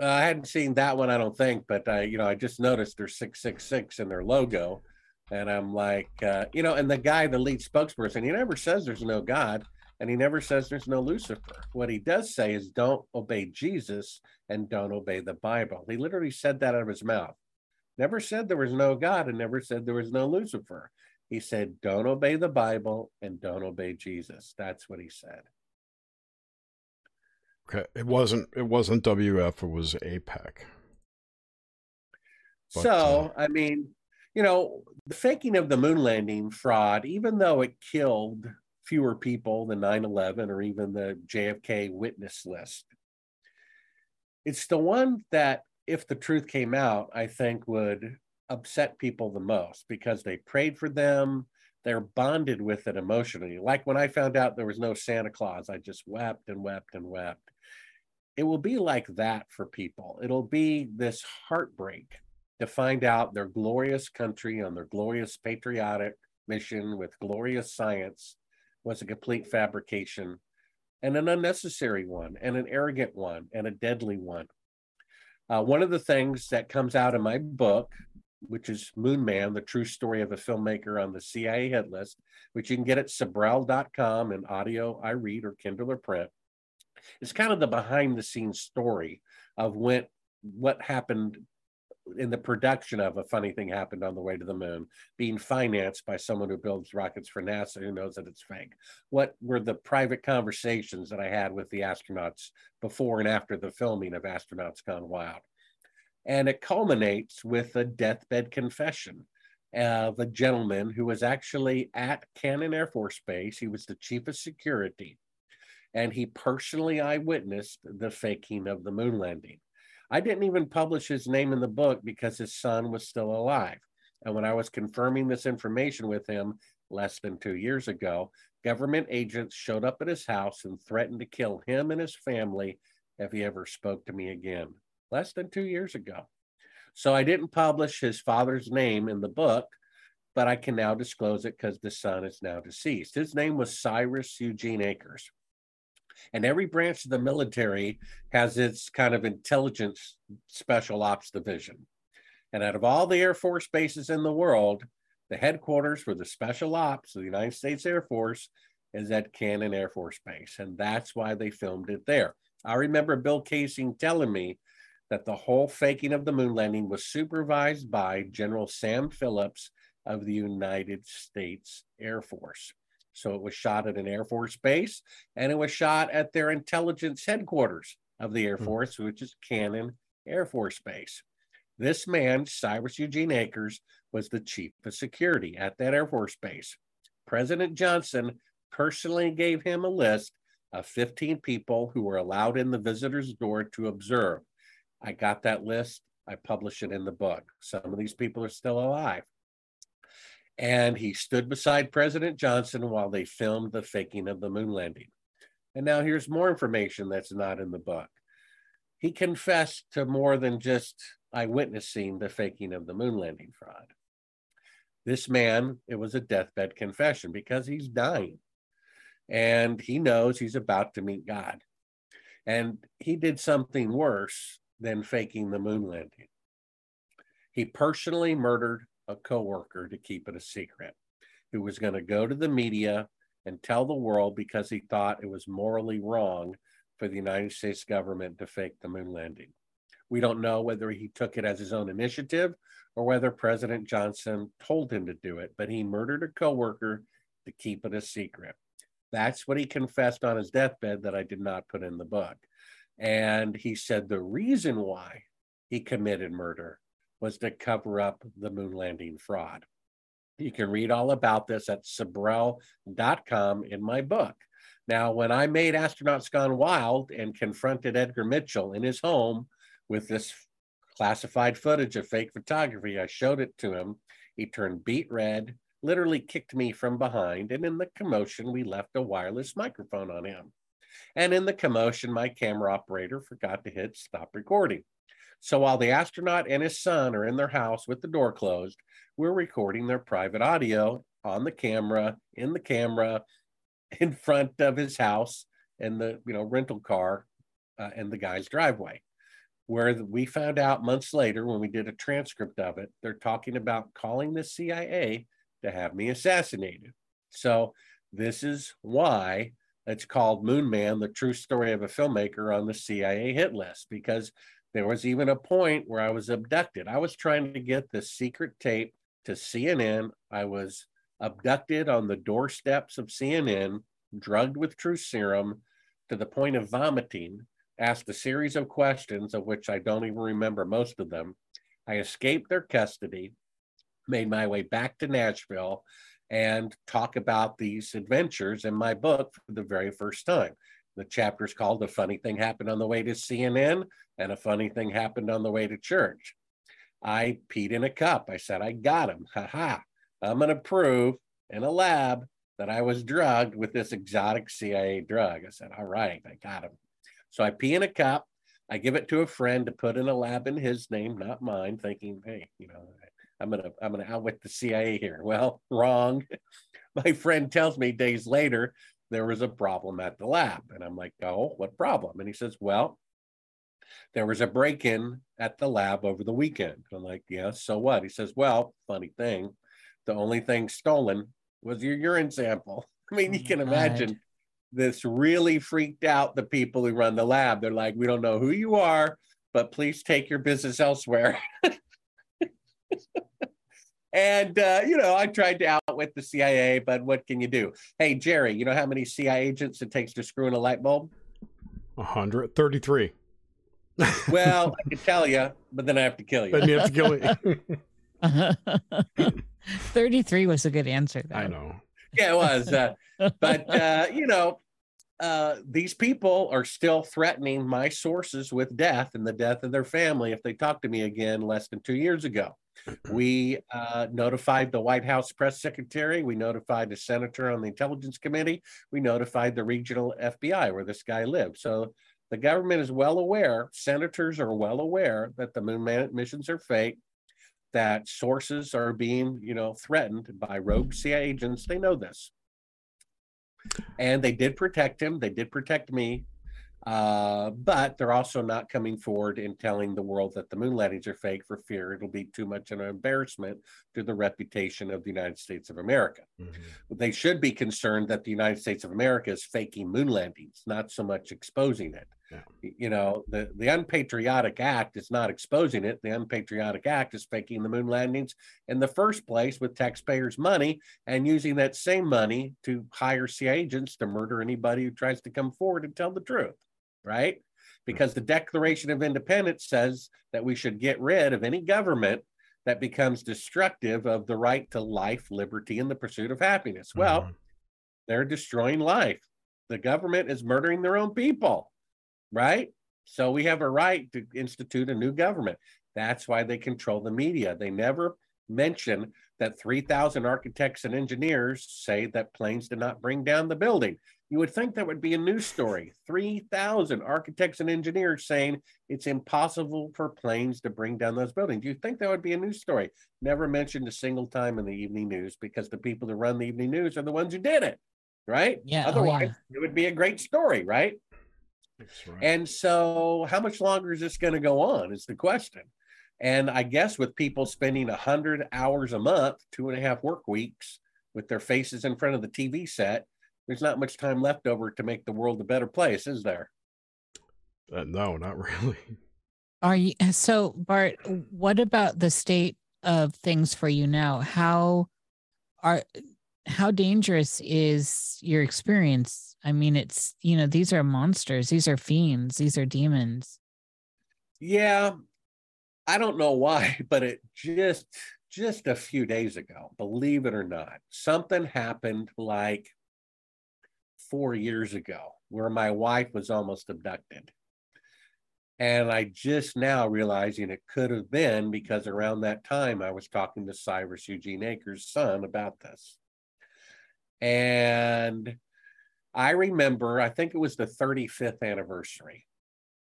uh, I hadn't seen that one, I don't think, but I, you know, I just noticed there's six six six in their logo, and I'm like, uh, you know, and the guy, the lead spokesperson, he never says there's no God, and he never says there's no Lucifer. What he does say is don't obey Jesus and don't obey the Bible. He literally said that out of his mouth. Never said there was no God and never said there was no Lucifer. He said, don't obey the Bible and don't obey Jesus. That's what he said. Okay, it wasn't it wasn't WF. It was APEC. But, so uh, I mean, you know, the faking of the moon landing fraud, even though it killed fewer people than 9/11 or even the JFK witness list, it's the one that, if the truth came out, I think would upset people the most because they prayed for them they're bonded with it emotionally. Like when I found out there was no Santa Claus, I just wept and wept and wept it will be like that for people. It'll be this heartbreak to find out their glorious country on their glorious patriotic mission with glorious science was a complete fabrication and an unnecessary one and an arrogant one and a deadly one. Uh, one of the things that comes out in my book, which is Moon Man, the true story of a filmmaker on the CIA hit list, which you can get at Sibrel.com in audio I read or Kindle or print, it's kind of the behind the scenes story of when what happened in the production of a funny thing happened on the way to the moon being financed by someone who builds rockets for nasa who knows that it's fake. What were the private conversations that i had with the astronauts before and after the filming of astronauts gone wild? And it culminates with a deathbed confession of a gentleman who was actually at cannon air force base. He was the chief of security and he personally eyewitnessed the faking of the moon landing. I didn't even publish his name in the book because his son was still alive. And when I was confirming this information with him less than two years ago, government agents showed up at his house and threatened to kill him and his family if he ever spoke to me again. Less than two years ago. So I didn't publish his father's name in the book, but I can now disclose it because the son is now deceased. His name was Cyrus Eugene Akers. And every branch of the military has its kind of intelligence special ops division. And out of all the Air Force bases in the world, the headquarters for the special ops of the United States Air Force is at Cannon Air Force Base. And that's why they filmed it there. I remember Bill Kaysing telling me that the whole faking of the moon landing was supervised by General Sam Phillips of the United States Air Force. So it was shot at an Air Force base and it was shot at their intelligence headquarters of the Air hmm. Force, which is Cannon Air Force Base. This man, Cyrus Eugene Akers, was the chief of security at that Air Force base. President Johnson personally gave him a list of 15 people who were allowed in the visitor's door to observe. I got that list. I published it in the book. Some of these people are still alive. And he stood beside President Johnson while they filmed the faking of the moon landing. And now here's more information that's not in the book. He confessed to more than just eyewitnessing the faking of the moon landing fraud. This man, it was a deathbed confession because he's dying and he knows he's about to meet God. And he did something worse than faking the moon landing. He personally murdered a coworker to keep it a secret, who was going to go to the media and tell the world because he thought it was morally wrong for the United States government to fake the moon landing. We don't know whether he took it as his own initiative or whether President Johnson told him to do it, but he murdered a coworker to keep it a secret. That's what he confessed on his deathbed that I did not put in the book. And he said the reason why he committed murder was to cover up the moon landing fraud. You can read all about this at Sibrel.com in my book. Now, when I made Astronauts Gone Wild and confronted Edgar Mitchell in his home with this classified footage of fake photography, I showed it to him. He turned beet red, literally kicked me from behind, and in the commotion, we left a wireless microphone on him. And in the commotion, my camera operator forgot to hit stop recording. So while the astronaut and his son are in their house with the door closed, we're recording their private audio on the camera, in the camera, in front of his house and the you know rental car uh, in the guy's driveway. Where we found out months later when we did a transcript of it, they're talking about calling the CIA to have me assassinated. So this is why it's called Moon Man, the true story of a filmmaker on the CIA hit list, because there was even a point where I was abducted. I was trying to get the secret tape to CNN. I was abducted on the doorsteps of CNN, drugged with truth serum to the point of vomiting, asked a series of questions, of which I don't even remember most of them. I escaped their custody made my way back to Nashville and talk about these adventures in my book for the very first time. The chapter is called A Funny Thing Happened on the Way to CNN and A Funny Thing Happened on the Way to Church. I peed in a cup. I said, I got him. Ha ha. I'm going to prove in a lab that I was drugged with this exotic CIA drug. I said, All right, I got him. So I pee in a cup. I give it to a friend to put in a lab in his name, not mine, thinking, hey, you know, I'm gonna I'm gonna outwit the CIA here. Well, wrong. My friend tells me days later there was a problem at the lab, and I'm like, oh, what problem? And he says, well, there was a break-in at the lab over the weekend. I'm like, yeah, so what? He says, well, funny thing, the only thing stolen was your urine sample. I mean, you oh can imagine this really freaked out the people who run the lab. They're like, we don't know who you are, but please take your business elsewhere. And, uh, you know, I tried to outwit the CIA, but what can you do? Hey, Jerry, you know how many CIA agents it takes to screw in a light bulb? 133. well, I can tell you, but then I have to kill you. Then you have to kill me. 33 was a good answer. Though. I know. Yeah, it was. Uh, but, uh, you know, uh, these people are still threatening my sources with death and the death of their family if they talk to me again less than two years ago. We uh, notified the White House press secretary. We notified the senator on the Intelligence Committee. We notified the regional FBI where this guy lived. So the government is well aware, senators are well aware that the moon missions are fake, that sources are being, you know, threatened by rogue CIA agents. They know this. And they did protect him. They did protect me. Uh, but they're also not coming forward and telling the world that the moon landings are fake for fear it'll be too much of an embarrassment to the reputation of the United States of America. Mm-hmm. They should be concerned that the United States of America is faking moon landings, not so much exposing it. Yeah. You know, the, the unpatriotic act is not exposing it. The unpatriotic act is faking the moon landings in the first place with taxpayers' money and using that same money to hire CIA agents to murder anybody who tries to come forward and tell the truth right? Because the Declaration of Independence says that we should get rid of any government that becomes destructive of the right to life, liberty, and the pursuit of happiness. Well, Mhm. they're destroying life. The government is murdering their own people, right? So we have a right to institute a new government. That's why they control the media. They never mention that 3,000 architects and engineers say that planes did not bring down the building. You would think that would be a news story. 3,000 architects and engineers saying it's impossible for planes to bring down those buildings. You think that would be a news story? Never mentioned a single time in the evening news because the people that run the evening news are the ones who did it, right? Yeah, oh, Otherwise, yeah. it would be a great story, right? That's right. And so, how much longer is this going to go on? Is the question. And I guess with people spending 100 hours a month, two and a half work weeks, with their faces in front of the TV set, there's not much time left over to make the world a better place, is there? Uh, no, not really. Are you so Bart, what about the state of things for you now? How are how dangerous is your experience? I mean, it's you know, these are monsters, these are fiends, these are demons. Yeah, I don't know why, but it just just a few days ago, believe it or not, something happened like four years ago where my wife was almost abducted. And I just now realizing it could have been because around that time I was talking to Cyrus Eugene Akers' son about this. And I remember, I think it was the 35th anniversary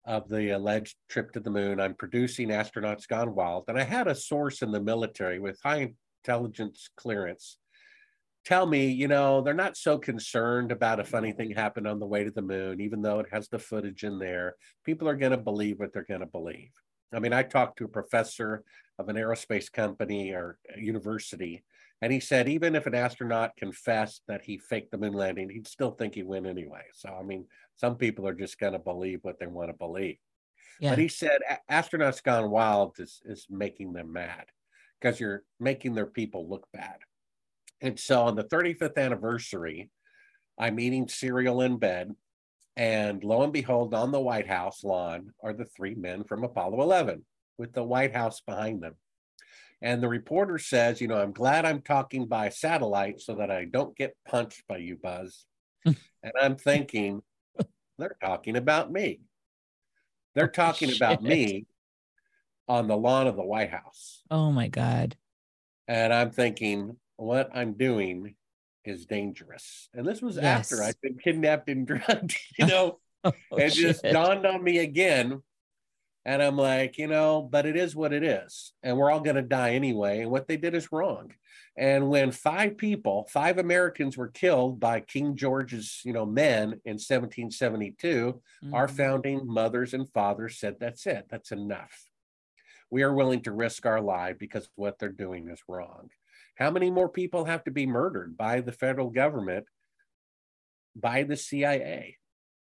of the alleged trip to the moon. I'm producing Astronauts Gone Wild, and I had a source in the military with high intelligence clearance tell me, you know, they're not so concerned about a funny mm-hmm. thing happened on the way to the moon, even though it has the footage in there. People are going to believe what they're going to believe. I mean, I talked to a professor of an aerospace company or university, and he said even if an astronaut confessed that he faked the moon landing, he'd still think he went anyway. So, I mean, some people are just going to believe what they want to believe. Yeah. But he said astronauts gone wild is, is making them mad because you're making their people look bad. And so on the 35th anniversary, I'm eating cereal in bed. And lo and behold, on the White House lawn are the three men from Apollo 11 with the White House behind them. And the reporter says, You know, I'm glad I'm talking by satellite so that I don't get punched by you, Buzz. and I'm thinking, they're talking about me. They're Oh, talking about me on the lawn of the White House. oh my God. And I'm thinking, what I'm doing is dangerous. And this was after I'd been kidnapped and drugged, you know, Oh, it just dawned on me again. And I'm like, you know, but it is what it is. And we're all going to die anyway. And what they did is wrong. And when five people, five Americans were killed by King George's, you know, men in 1772, our Mhm. founding mothers and fathers said, that's it, that's enough. We are willing to risk our life because what they're doing is wrong. How many more people have to be murdered by the federal government, by the CIA,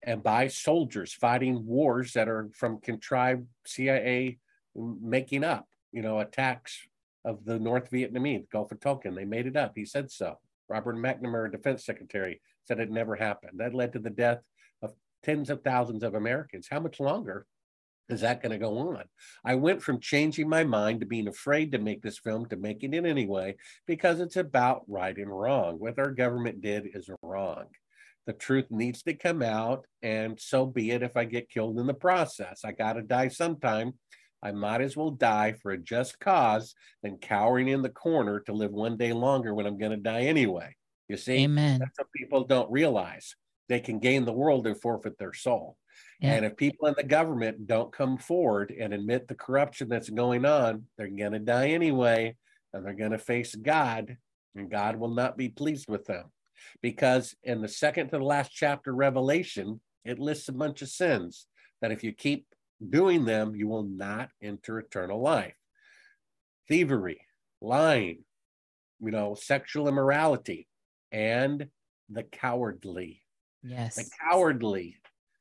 and by soldiers fighting wars that are from contrived CIA making up, you know, attacks of the North Vietnamese, Gulf of Tonkin? They made it up. He said so. Robert McNamara, defense secretary, said it never happened. That led to the death of tens of thousands of Americans. How much longer is that going to go on? I went from changing my mind to being afraid to make this film to making it anyway because it's about right and wrong. What our government did is wrong. The truth needs to come out, and so be it if I get killed in the process. I got to die sometime. I might as well die for a just cause than cowering in the corner to live one day longer when I'm going to die anyway. You see, Amen. that's what people don't realize. They can gain the world and forfeit their soul. Yeah. And if people in the government don't come forward and admit the corruption that's going on, they're going to die anyway, and they're going to face God, and God will not be pleased with them. Because in the second to the last chapter, Revelation, it lists a bunch of sins that if you keep doing them, you will not enter eternal life. Thievery, lying, you know, sexual immorality, and the cowardly. Yes. The cowardly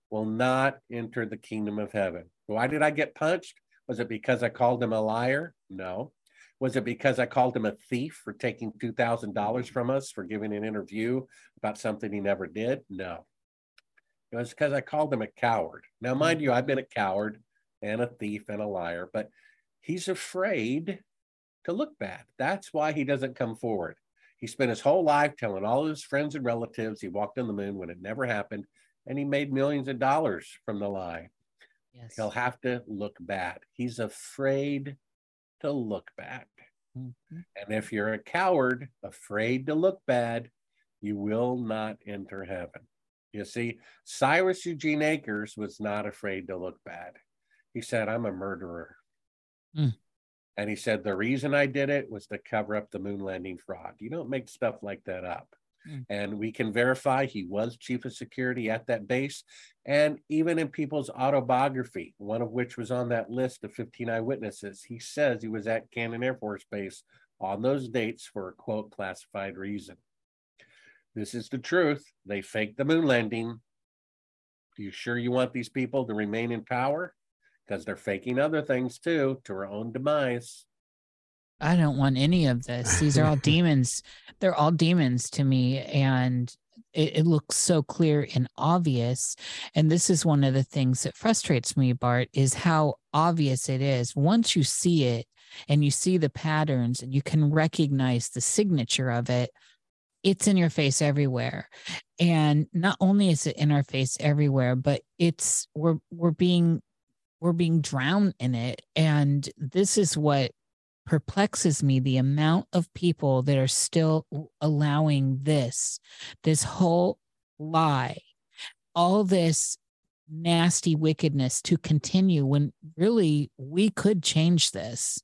will not enter the kingdom of heaven. Why did I get punched? Was it because I called him a liar? No. Was it because I called him a thief for taking $2,000 from us for giving an interview about something he never did? No. It was because I called him a coward. Now, mind you, I've been a coward and a thief and a liar, but he's afraid to look bad. That's why he doesn't come forward. He spent his whole life telling all his friends and relatives he walked on the moon when it never happened, and he made millions of dollars from the lie. Yes. He'll have to look bad. He's afraid to look bad. Mm-hmm. And if you're a coward, afraid to look bad, you will not enter heaven. You see, Cyrus Eugene Akers was not afraid to look bad. He said, I'm a murderer. Mm. And he said, The reason I did it was to cover up the moon landing fraud. You don't make stuff like that up. Mm. And we can verify he was chief of security at that base. And even in people's autobiography, one of which was on that list of 15 eyewitnesses, he says he was at Cannon Air Force Base on those dates for a quote classified reason. This is the truth. They faked the moon landing. Are you sure you want these people to remain in power? Because they're faking other things too to our own demise. I don't want any of this. These are all demons. They're all demons to me. And it, it, looks so clear and obvious. And this is one of the things that frustrates me, Bart, is how obvious it is. Once you see it and you see the patterns and you can recognize the signature of it, it's in your face everywhere and not only is it in our face everywhere but it's we're we're being we're being drowned in it and this is what perplexes me the amount of people that are still allowing this this whole lie all this nasty wickedness to continue when really we could change this.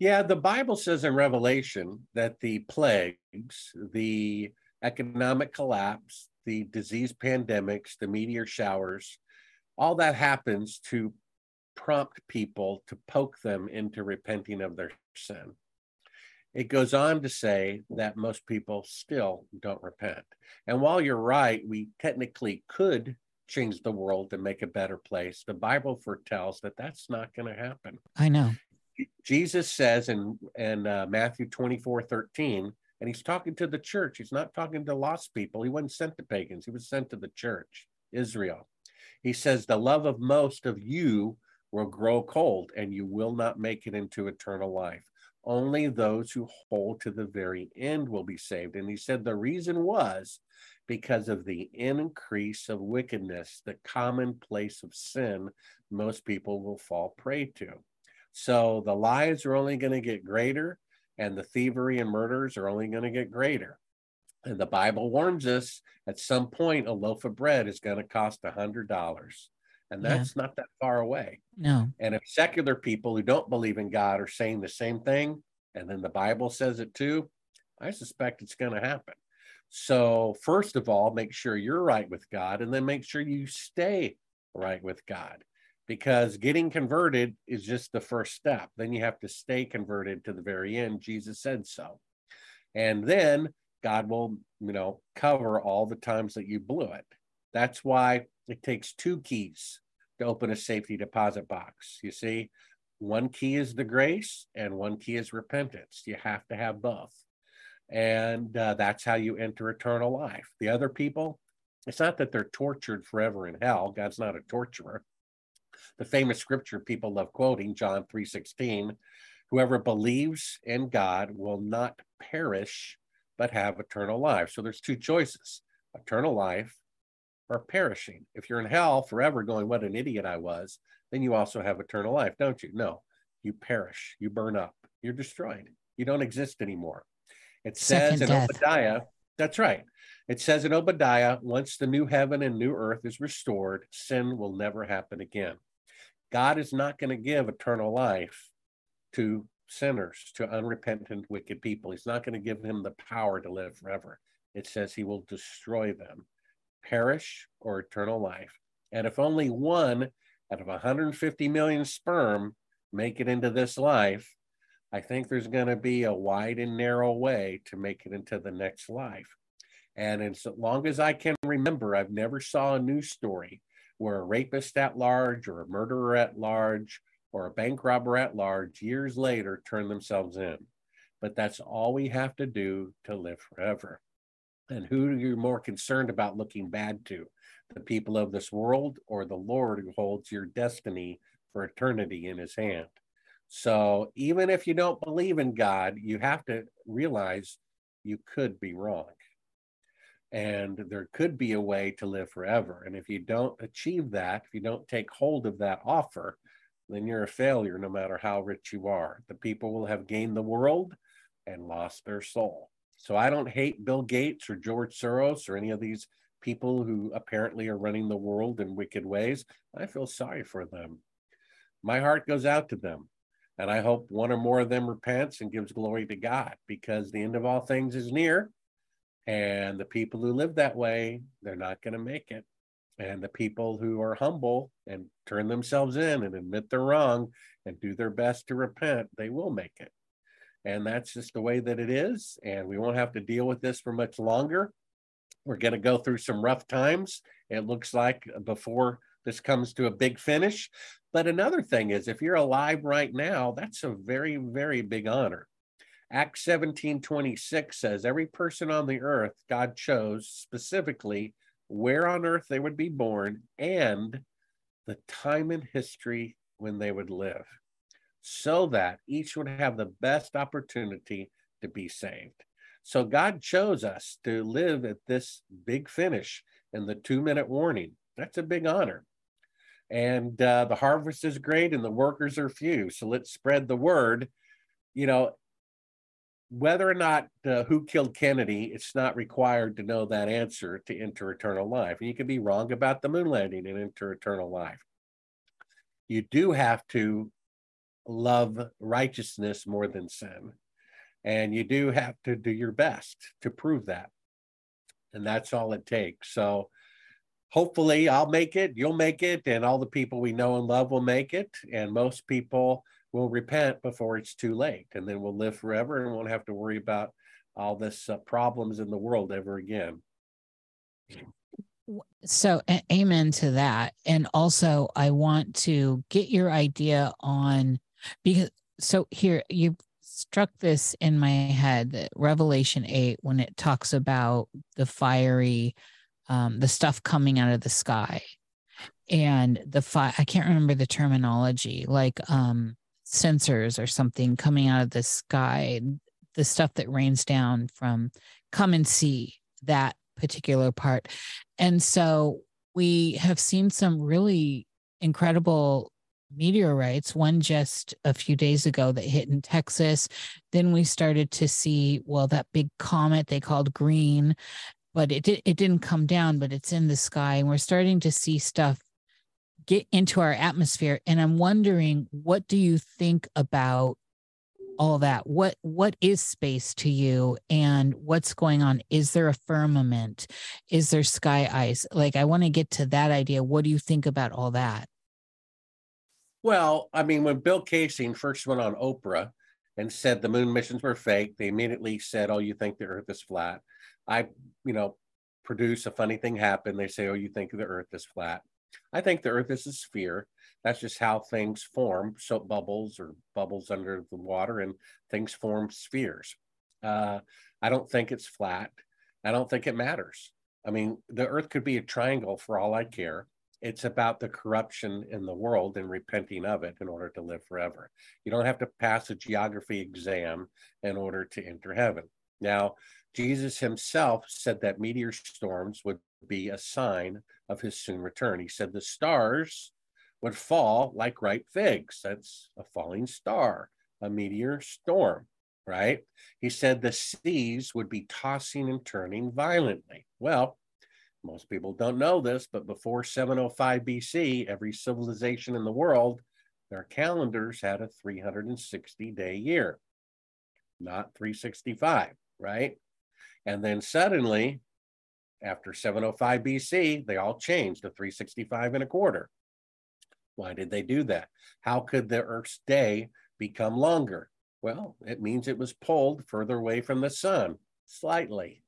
Yeah, the Bible says in Revelation that the plagues, the economic collapse, the disease pandemics, the meteor showers, all that happens to prompt people to poke them into repenting of their sin. It goes on to say that most people still don't repent. And while you're right, we technically could change the world and make a better place. The Bible foretells that that's not going to happen. I know. Jesus says in, in uh, Matthew 24 13, and he's talking to the church. He's not talking to lost people. He wasn't sent to pagans, he was sent to the church, Israel. He says, The love of most of you will grow cold, and you will not make it into eternal life. Only those who hold to the very end will be saved. And he said the reason was because of the increase of wickedness, the commonplace of sin most people will fall prey to. So the lies are only going to get greater, and the thievery and murders are only going to get greater. And the Bible warns us at some point a loaf of bread is going to cost a hundred dollars. And that's yeah. not that far away. No. And if secular people who don't believe in God are saying the same thing, and then the Bible says it too, I suspect it's going to happen. So, first of all, make sure you're right with God, and then make sure you stay right with God because getting converted is just the first step. Then you have to stay converted to the very end. Jesus said so. And then God will, you know, cover all the times that you blew it. That's why it takes two keys to open a safety deposit box. You see, one key is the grace and one key is repentance. You have to have both. And uh, that's how you enter eternal life. The other people, it's not that they're tortured forever in hell. God's not a torturer the famous scripture people love quoting, John 3:16, whoever believes in God will not perish but have eternal life. So there's two choices, eternal life or perishing. If you're in hell forever going what an idiot I was, then you also have eternal life, don't you? No. You perish, you burn up, you're destroyed. You don't exist anymore. It says Second in death. Obadiah, that's right. It says in Obadiah, once the new heaven and new earth is restored, sin will never happen again. God is not going to give eternal life to sinners, to unrepentant, wicked people. He's not going to give them the power to live forever. It says he will destroy them, perish or eternal life. And if only one out of 150 million sperm make it into this life, I think there's going to be a wide and narrow way to make it into the next life. And as long as I can remember, I've never saw a news story where a rapist at large or a murderer at large or a bank robber at large years later turn themselves in. But that's all we have to do to live forever. And who are you more concerned about looking bad to? The people of this world or the Lord who holds your destiny for eternity in his hand? So even if you don't believe in God, you have to realize you could be wrong. And there could be a way to live forever. And if you don't achieve that, if you don't take hold of that offer, then you're a failure no matter how rich you are. The people will have gained the world and lost their soul. So I don't hate Bill Gates or George Soros or any of these people who apparently are running the world in wicked ways. I feel sorry for them. My heart goes out to them. And I hope one or more of them repents and gives glory to God because the end of all things is near. And the people who live that way, they're not going to make it. And the people who are humble and turn themselves in and admit they're wrong and do their best to repent, they will make it. And that's just the way that it is. And we won't have to deal with this for much longer. We're going to go through some rough times. It looks like before this comes to a big finish. But another thing is, if you're alive right now, that's a very, very big honor. Acts 17 26 says, Every person on the earth God chose specifically where on earth they would be born and the time in history when they would live, so that each would have the best opportunity to be saved. So God chose us to live at this big finish and the two minute warning. That's a big honor. And uh, the harvest is great and the workers are few. So let's spread the word. You know, whether or not uh, who killed Kennedy, it's not required to know that answer to enter eternal life. And you can be wrong about the moon landing and enter eternal life. You do have to love righteousness more than sin. And you do have to do your best to prove that. And that's all it takes. So hopefully I'll make it, you'll make it, and all the people we know and love will make it. And most people will repent before it's too late. And then we'll live forever and won't have to worry about all this uh, problems in the world ever again. So, a- amen to that. And also, I want to get your idea on because so here you struck this in my head that revelation 8 when it talks about the fiery um, the stuff coming out of the sky and the fire i can't remember the terminology like um censers or something coming out of the sky the stuff that rains down from come and see that particular part. And so we have seen some really incredible meteorites, one just a few days ago that hit in Texas. Then we started to see, well, that big comet they called green, but it, it didn't come down, but it's in the sky. And we're starting to see stuff get into our atmosphere. And I'm wondering, what do you think about all that what what is space to you and what's going on is there a firmament is there sky ice like i want to get to that idea what do you think about all that well, I mean, when Bill Kaysing first went on Oprah and said the moon missions were fake, they immediately said, "Oh, you think the Earth is flat?" I, you know, produce a funny thing happen. They say, "Oh, you think the Earth is flat?" I think the Earth is a sphere. That's just how things form soap bubbles or bubbles under the water, and things form spheres. Uh, I don't think it's flat. I don't think it matters. I mean, the Earth could be a triangle for all I care. It's about the corruption in the world and repenting of it in order to live forever. You don't have to pass a geography exam in order to enter heaven. Now, Jesus himself said that meteor storms would be a sign of his soon return. He said the stars would fall like ripe figs. That's a falling star, a meteor storm, right? He said the seas would be tossing and turning violently. Well, most people don't know this, but before 705 BC, every civilization in the world, their calendars had a 360 day year, not 365, right? And then suddenly, after 705 BC, they all changed to 365 and a quarter. Why did they do that? How could the Earth's day become longer? Well, it means it was pulled further away from the sun, slightly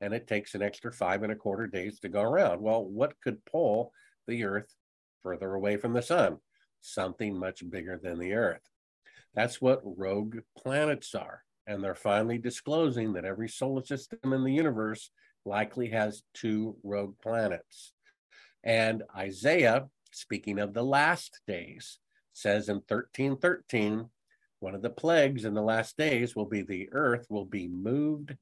and it takes an extra five and a quarter days to go around. Well, what could pull the Earth further away from the sun? Something much bigger than the Earth. That's what rogue planets are. And they're finally disclosing that every solar system in the universe likely has two rogue planets. And Isaiah, speaking of the last days, says in 1313, one of the plagues in the last days will be the earth will be moved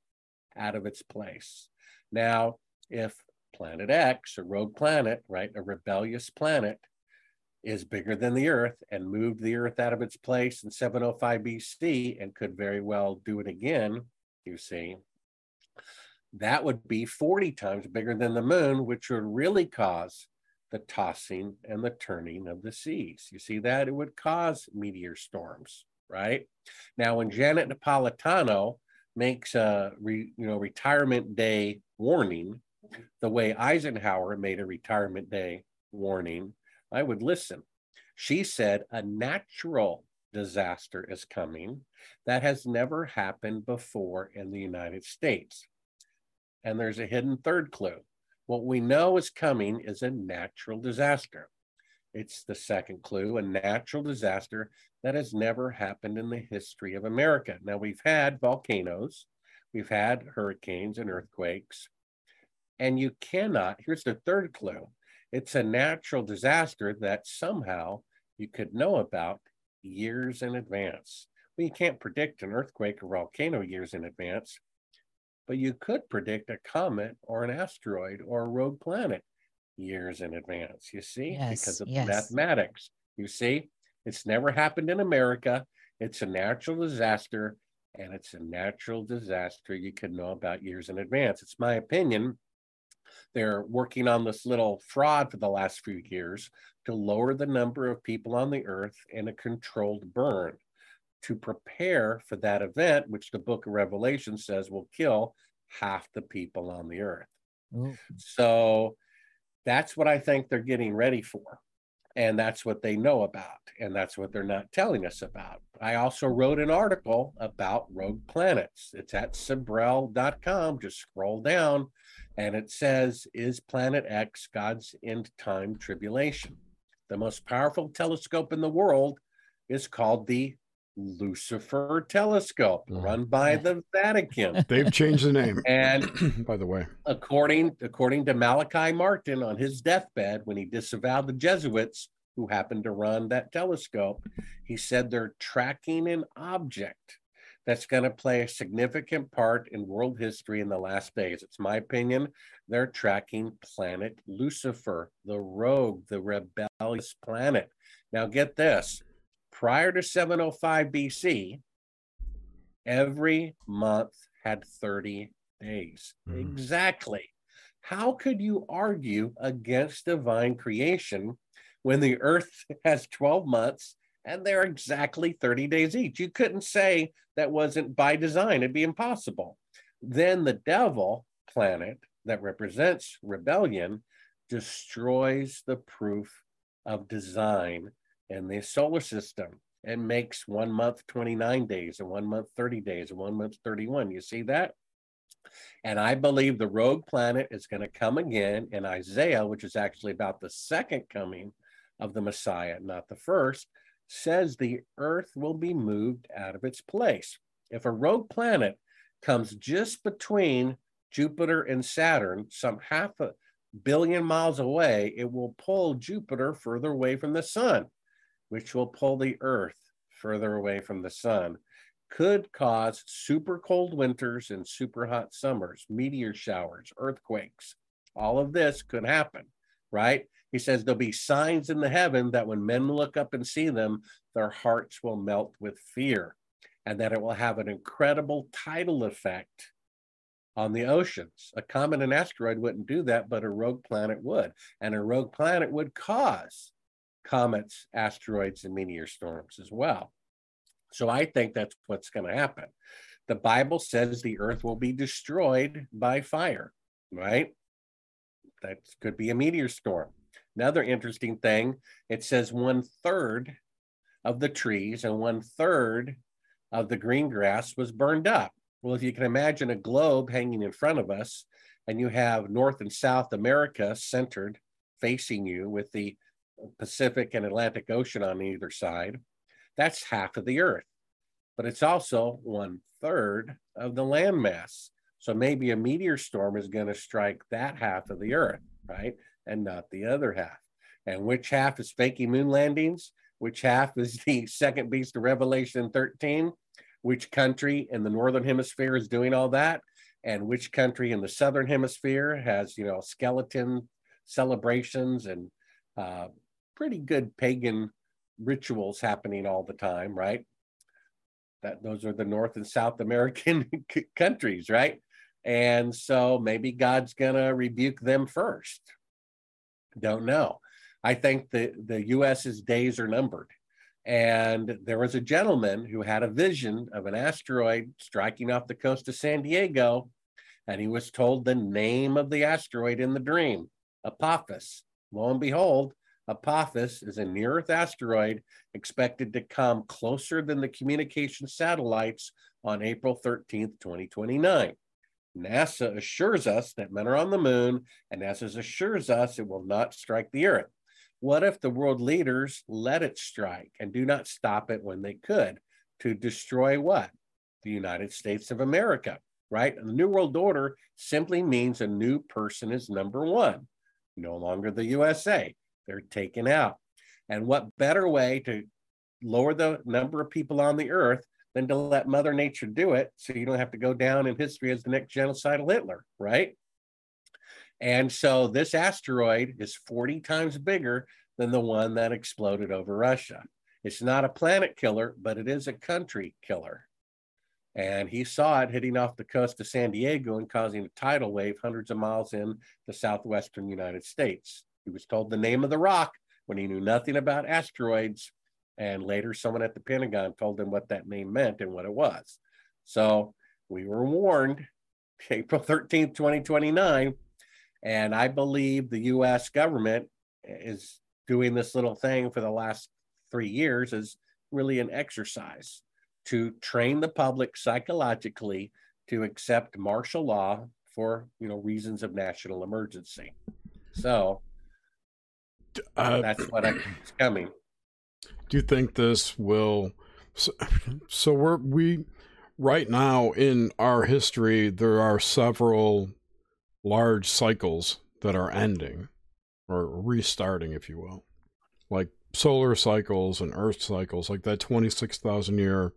out of its place. Now, if planet X, a rogue planet, right, a rebellious planet, is bigger than the earth and moved the earth out of its place in 705 BC and could very well do it again, you see, that would be 40 times bigger than the moon, which would really cause the tossing and the turning of the seas. You see that? It would cause meteor storms, right? Now, when Janet Napolitano makes a re, you know retirement day warning, the way Eisenhower made a retirement day warning, I would listen. She said a natural disaster is coming that has never happened before in the United States. And there's a hidden third clue. What we know is coming is a natural disaster. It's the second clue, a natural disaster that has never happened in the history of America. Now, we've had volcanoes, we've had hurricanes and earthquakes, and you cannot, here's the third clue it's a natural disaster that somehow you could know about years in advance. Well, you can't predict an earthquake or volcano years in advance, but you could predict a comet or an asteroid or a rogue planet years in advance, you see, Yes, because of yes. mathematics. You see, it's never happened in America. It's a natural disaster, and it's a natural disaster you could know about years in advance. It's my opinion. They're working on this little fraud for the last few years to lower the number of people on the earth in a controlled burn to prepare for that event, which the book of Revelation says will kill half the people on the earth. Ooh. So that's what I think they're getting ready for. And that's what they know about. And that's what they're not telling us about. I also wrote an article about rogue planets. It's at Sibrel.com. Just scroll down and it says, Is Planet X God's end time tribulation? The most powerful telescope in the world is called the Lucifer Telescope, Mhm. run by the Vatican. They've changed the name, And by the way. according according to Malachi Martin on his deathbed when he disavowed the Jesuits who happened to run that telescope, he said they're tracking an object that's going to play a significant part in world history in the last days. It's my opinion. They're tracking planet Lucifer, the rogue, the rebellious planet. Now, get this prior to 705 BC, every month had 30 days. Mhm. Exactly. How could you argue against divine creation when the earth has 12 months and they're exactly 30 days each? You couldn't say that wasn't by design, it'd be impossible. Then the devil planet that represents rebellion destroys the proof of design in the solar system and makes one month 29 days and one month 30 days and one month 31. You see that? And I believe the rogue planet is going to come again in Isaiah, which is actually about the second coming of the Messiah, not the first, says the earth will be moved out of its place. If a rogue planet comes just between Jupiter and Saturn, some half a billion miles away, it will pull Jupiter further away from the sun, which will pull the earth further away from the sun could cause super cold winters and super hot summers, meteor showers, earthquakes. All of this could happen, right? He says there'll be signs in the heaven that when men look up and see them, their hearts will melt with fear, and that it will have an incredible tidal effect on the oceans. A comet and asteroid wouldn't do that, but a rogue planet would. And a rogue planet would cause comets, asteroids, and meteor storms as well. So I think that's what's going to happen. The Bible says the earth will be destroyed by fire, right? That could be a meteor storm. Another interesting thing, it says one third of the trees and one third of the green grass was burned up. Well, if you can imagine a globe hanging in front of us, and you have North and South America centered facing you with the Pacific and Atlantic Ocean on either side, that's half of the earth, but it's also one third of the landmass. So maybe a meteor storm is going to strike that half of the earth, right? And not the other half. And which half is faking moon landings? which half is the second beast of Revelation 13, which country in the northern hemisphere is doing all that, and which country in the southern hemisphere has, you know, skeleton celebrations and uh, pretty good pagan rituals happening all the time, right? That those are the North and South American countries, right? And so maybe God's gonna rebuke them first. Don't know. I think the the U.S.'s days are numbered. And there was a gentleman who had a vision of an asteroid striking off the coast of San Diego, and he was told the name of the asteroid in the dream, Apophis. Lo and behold, Apophis is a near Earth asteroid expected to come closer than the communication satellites on April 13th, 2029. NASA assures us that men are on the moon, and NASA assures us it will not strike the Earth. What if the world leaders let it strike and do not stop it when they could to destroy what? The United States of America, right? And the New World Order simply means a new person is number one, no longer the USA. They're taken out. And what better way to lower the number of people on the earth than to let Mother Nature do it so you don't have to go down in history as the next genocidal Hitler, right? And so this asteroid is 40 times bigger than the one that exploded over Russia. It's not a planet killer, but it is a country killer. And he saw it hitting off the coast of San Diego and causing a tidal wave hundreds of miles in the southwestern United States. He was told the name of the rock when he knew nothing about asteroids and later, someone at the Pentagon told him what that name meant and what it was. So we were warned April 13th, 2029. And I believe the US government is doing this little thing for the last three years is really an exercise to train the public psychologically to accept martial law for you know reasons of national emergency. So uh, that's what is coming. do you think this will so, so we're we right now in our history there are several large cycles that are ending or restarting if you will. Like solar cycles and earth cycles like that 26,000 year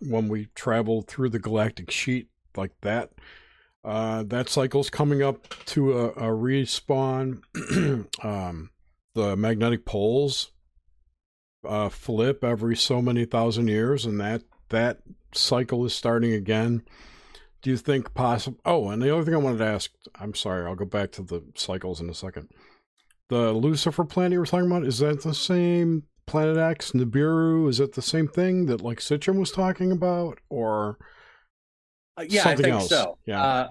when we travel through the galactic sheet like that uh, that cycle's coming up to a, a respawn um, the magnetic poles uh, flip every so many thousand years, and that that cycle is starting again. Do you think possible? Oh, and the other thing I wanted to ask, I'm sorry, I'll go back to the cycles in a second. The Lucifer planet you were talking about is that the same Planet X Nibiru? Is it the same thing that like Citram was talking about, or uh, yeah, I think else? so. Yeah, uh,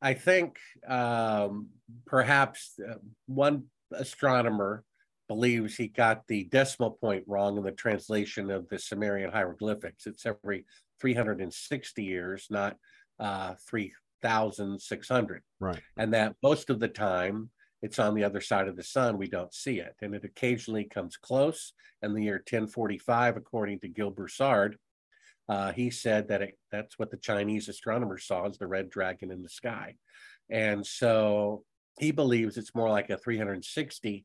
I think um, perhaps uh, one astronomer believes he got the decimal point wrong in the translation of the Sumerian hieroglyphics. It's every 360 years, not uh, 3,600. Right. And that most of the time it's on the other side of the sun. We don't see it. And it occasionally comes close. In the year 1045, according to Gil Broussard, uh, he said that it, that's what the Chinese astronomers saw as the red dragon in the sky. And so he believes it's more like a 360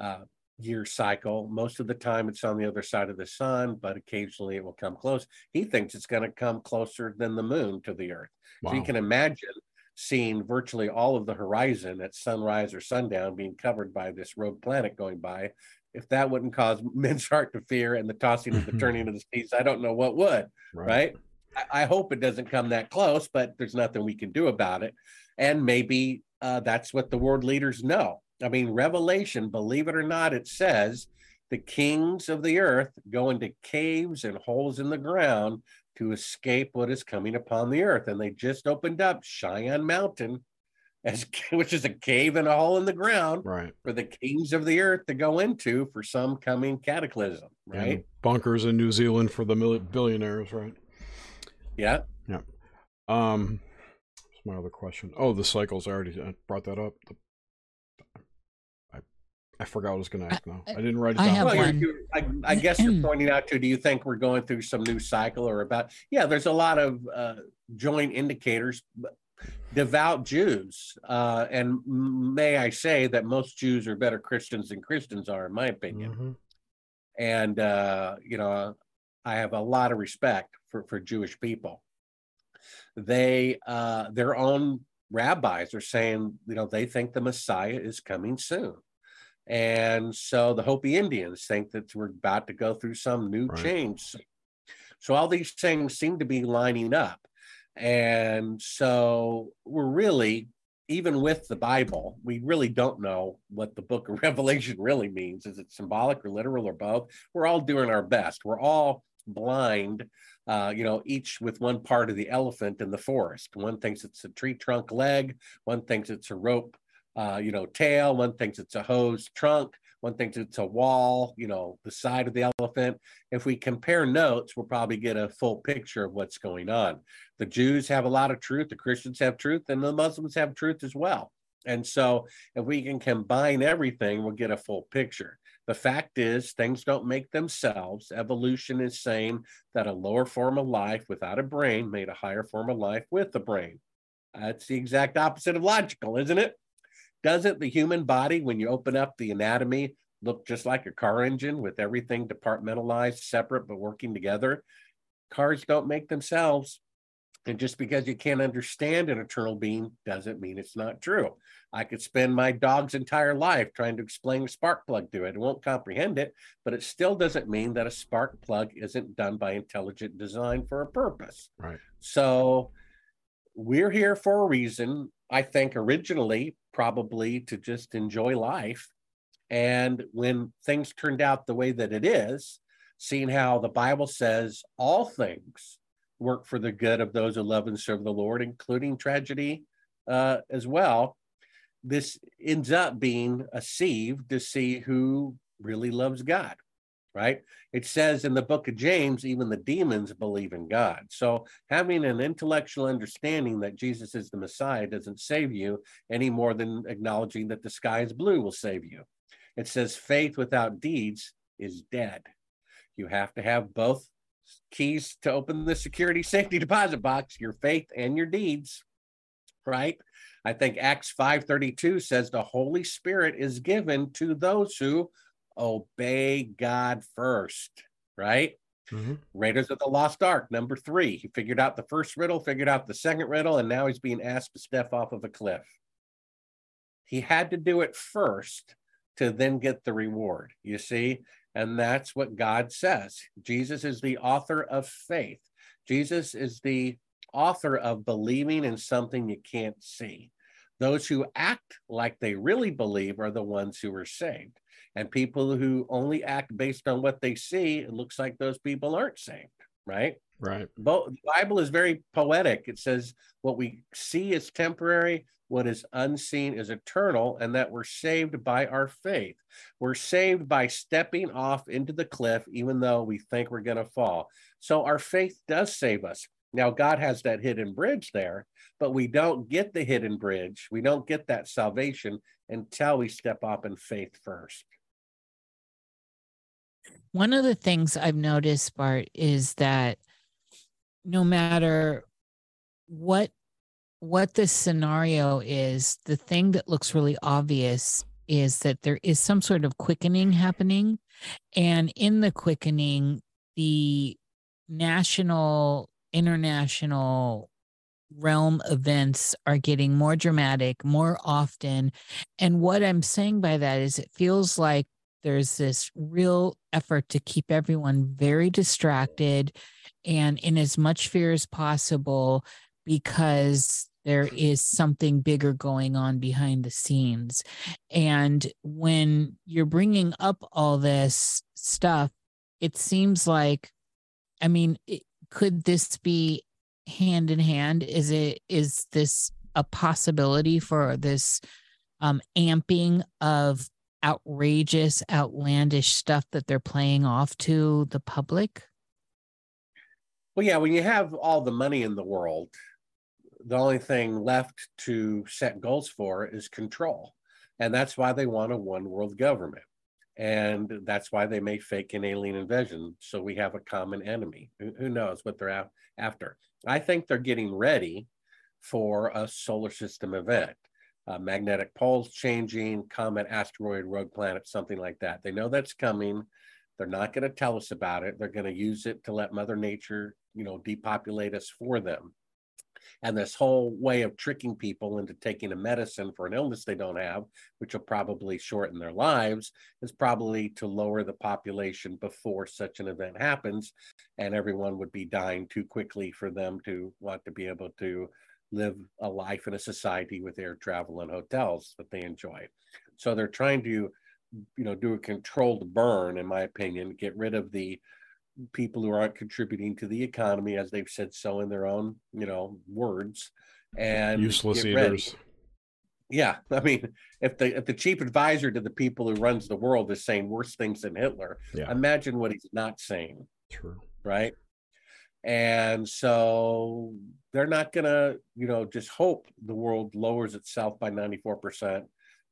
uh, year cycle. Most of the time it's on the other side of the sun, but occasionally it will come close. He thinks it's going to come closer than the moon to the earth. Wow. So you can imagine seeing virtually all of the horizon at sunrise or sundown being covered by this rogue planet going by. If that wouldn't cause men's heart to fear and the tossing and the turning of the seas, I don't know what would, right? right? I, I hope it doesn't come that close, but there's nothing we can do about it. And maybe uh, that's what the world leaders know I mean, Revelation, believe it or not, it says the kings of the earth go into caves and holes in the ground to escape what is coming upon the earth. And they just opened up Cheyenne Mountain, as which is a cave and a hole in the ground right. for the kings of the earth to go into for some coming cataclysm. Right. And bunkers in New Zealand for the billionaires. Right. Yeah. Yeah. Um, my other question? Oh, the cycles. I already brought that up. The I forgot what I was going to ask now. I didn't write it down. I, have well, one. I, I, guess you're pointing out to. Do you think we're going through some new cycle or about? Yeah, there's a lot of uh, joint indicators. Devout Jews, uh, and may I say that most Jews are better Christians than Christians are, in my opinion. Mm-hmm. And, uh, you know, I have a lot of respect for, for Jewish people. They, uh, their own rabbis are saying, you know, they think the Messiah is coming soon. And so the Hopi Indians think that we're about to go through some new right. change. So all these things seem to be lining up. And so we're really, even with the Bible, we really don't know what the book of Revelation really means. Is it symbolic or literal or both? We're all doing our best. We're all blind, uh, you know, each with one part of the elephant in the forest. One thinks it's a tree trunk leg, one thinks it's a rope uh, you know, tail. One thinks it's a hose trunk. One thinks it's a wall, you know, the side of the elephant. If we compare notes, we'll probably get a full picture of what's going on. The Jews have a lot of truth, the Christians have truth, and the Muslims have truth as well. And so, if we can combine everything, we'll get a full picture. The fact is, things don't make themselves. Evolution is saying that a lower form of life without a brain made a higher form of life with a brain. That's the exact opposite of logical, isn't it? Doesn't the human body, when you open up the anatomy, look just like a car engine with everything departmentalized, separate, but working together? Cars don't make themselves. And just because you can't understand an eternal being doesn't mean it's not true. I could spend my dog's entire life trying to explain a spark plug to it. It won't comprehend it, but it still doesn't mean that a spark plug isn't done by intelligent design for a purpose. Right. So we're here for a reason. I think originally probably to just enjoy life. And when things turned out the way that it is, seeing how the Bible says all things work for the good of those who love and serve the Lord, including tragedy uh, as well, this ends up being a sieve to see who really loves God right? It says in the book of James, even the demons believe in God. So having an intellectual understanding that Jesus is the Messiah doesn't save you any more than acknowledging that the sky is blue will save you. It says faith without deeds is dead. You have to have both keys to open the security safety deposit box, your faith and your deeds, right? I think Acts 5:32 says the Holy Spirit is given to those who obey God first, right? Mm-hmm. Raiders of the Lost Ark, number three. He figured out the first riddle, figured out the second riddle, and now he's being asked to step off of a cliff. He had to do it first to then get the reward, you see? And that's what God says. Jesus is the author of faith. Jesus is the author of believing in something you can't see. Those who act like they really believe are the ones who are saved. And people who only act based on what they see, it looks like those people aren't saved, right? Right. But the Bible is very poetic. It says what we see is temporary, what is unseen is eternal, and that we're saved by our faith. We're saved by stepping off into the cliff, even though we think we're going to fall. So our faith does save us. Now, God has that hidden bridge there, but we don't get the hidden bridge. We don't get that salvation until we step up in faith first. One of the things I've noticed, Bart, is that no matter what what the scenario is, the thing that looks really obvious is that there is some sort of quickening happening. And in the quickening, the national, international realm events are getting more dramatic more often. And what I'm saying by that is it feels like there's this real effort to keep everyone very distracted and in as much fear as possible because there is something bigger going on behind the scenes. And when you're bringing up all this stuff, it seems like, I mean, it, could this be hand in hand? Is it, is this a possibility for this um, amping of outrageous, outlandish stuff that they're playing off to the public? Well, yeah, when you have all the money in the world, the only thing left to set goals for is control. And that's why they want a one world government. And that's why they may fake an alien invasion. So we have a common enemy. Who, knows what they're after? I think they're getting ready for a solar system event uh, magnetic poles changing, comet, asteroid, rogue planet, something like that. They know that's coming. They're not going to tell us about it. They're going to use it to let Mother Nature, you know, depopulate us for them. And this whole way of tricking people into taking a medicine for an illness they don't have, which will probably shorten their lives, is probably to lower the population before such an event happens. And everyone would be dying too quickly for them to want to be able to live a life in a society with air travel and hotels that they enjoy. So they're trying to, you know, do a controlled burn, in my opinion, get rid of the people who aren't contributing to the economy, as they've said so in their own, you know, words, and useless eaters. Yeah, I mean, if the if the chief advisor to the people who runs the world is saying worse things than Hitler, yeah. imagine what he's not saying. True. Right. And so they're not going to, you know, just hope the world lowers itself by 94%.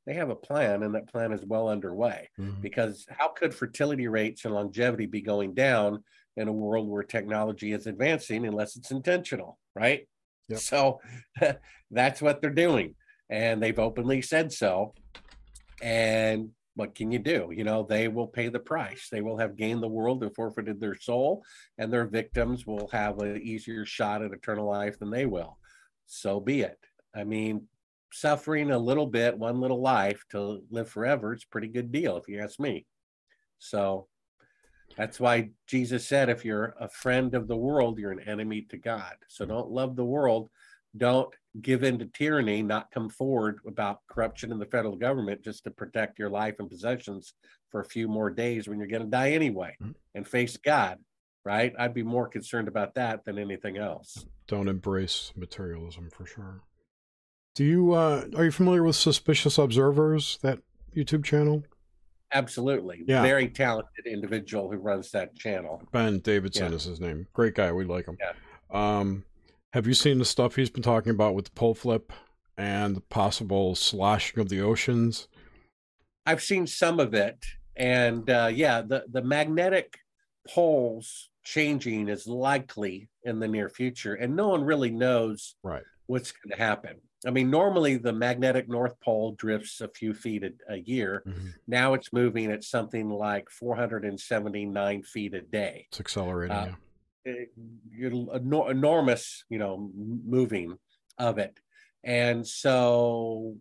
They have a plan, and that plan is well underway. Mm-hmm. Because how could fertility rates and longevity be going down in a world where technology is advancing unless it's intentional, right? Yep. So that's what they're doing. And they've openly said so. And what can you do? You know, they will pay the price. They will have gained the world and forfeited their soul, and their victims will have an easier shot at eternal life than they will. So be it. I mean, suffering a little bit, one little life to live forever, it's a pretty good deal, if you ask me. So that's why Jesus said, if you're a friend of the world, you're an enemy to God. So don't love the world don't give in to tyranny, not come forward about corruption in the federal government just to protect your life and possessions for a few more days when you're going to die anyway mm-hmm. and face God, right? I'd be more concerned about that than anything else. Don't embrace materialism for sure. Do you uh are you familiar with Suspicious Observers, that YouTube channel? Absolutely. Yeah. Very talented individual who runs that channel. Ben Davidson yeah. is his name. Great guy. We like him. Yeah. Um have you seen the stuff he's been talking about with the pole flip and the possible slashing of the oceans? I've seen some of it, and uh, yeah, the the magnetic poles changing is likely in the near future, and no one really knows right what's going to happen. I mean, normally the magnetic North Pole drifts a few feet a, a year. Mm-hmm. Now it's moving at something like 479 feet a day. It's accelerating. Uh, enormous, you know, moving of it. And so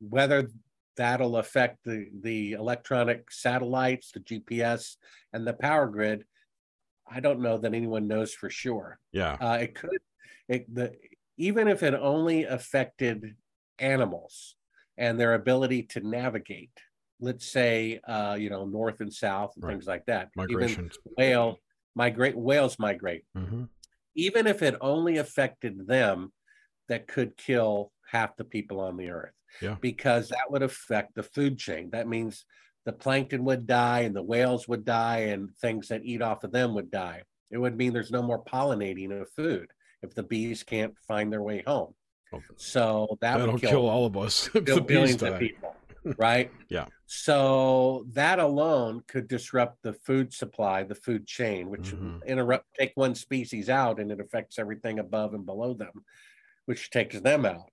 whether that'll affect the, the electronic satellites, the GPS, and the power grid, I don't know that anyone knows for sure. Yeah. Uh, it could, it, the, even if it only affected animals and their ability to navigate, let's say, uh, you know, north and south and right. things like that. Migration. Even whale, migrate whales migrate mm-hmm. even if it only affected them that could kill half the people on the earth yeah. because that would affect the food chain that means the plankton would die and the whales would die and things that eat off of them would die it would mean there's no more pollinating of food if the bees can't find their way home okay. so that that'll would kill, kill all of us the bees of people right? yeah. So that alone could disrupt the food supply, the food chain, which mm-hmm. interrupt take one species out and it affects everything above and below them, which takes them out.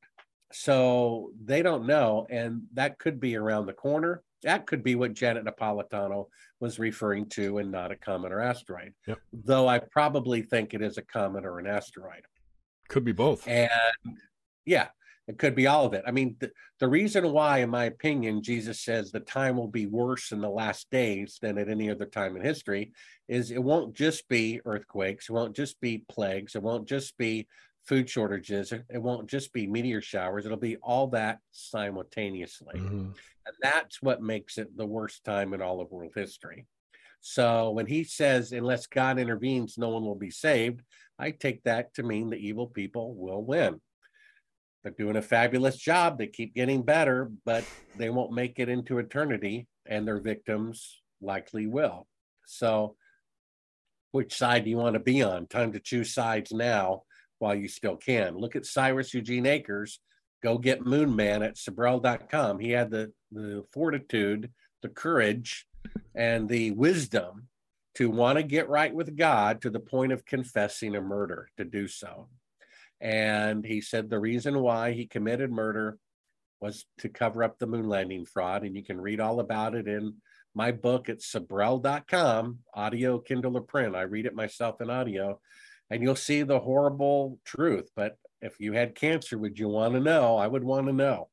So they don't know, and that could be around the corner. That could be what Janet Napolitano was referring to, and not a comet or asteroid. Yep. Though I probably think it is a comet or an asteroid. Could be both. And yeah, it could be all of it. I mean, the, the reason why, in my opinion, Jesus says the time will be worse in the last days than at any other time in history is it won't just be earthquakes, it won't just be plagues, it won't just be food shortages, it, won't just be meteor showers, it'll be all that simultaneously. Mm-hmm. That's what makes it the worst time in all of world history. So when he says, unless God intervenes, no one will be saved, I take that to mean the evil people will win they're doing a fabulous job. They keep getting better, but they won't make it into eternity, and their victims likely will. So, which side do you want to be on? Time to choose sides now while you still can. Look at Cyrus Eugene Akers. Go get Moon Man at Sibrel.com. He had the, the fortitude, the courage, and the wisdom to want to get right with God to the point of confessing a murder to do so. And he said the reason why he committed murder was to cover up the moon landing fraud. And you can read all about it in my book at sibrel.com, audio, Kindle, or print. I read it myself in audio, and you'll see the horrible truth. But if you had cancer, would you want to know? I would want to know.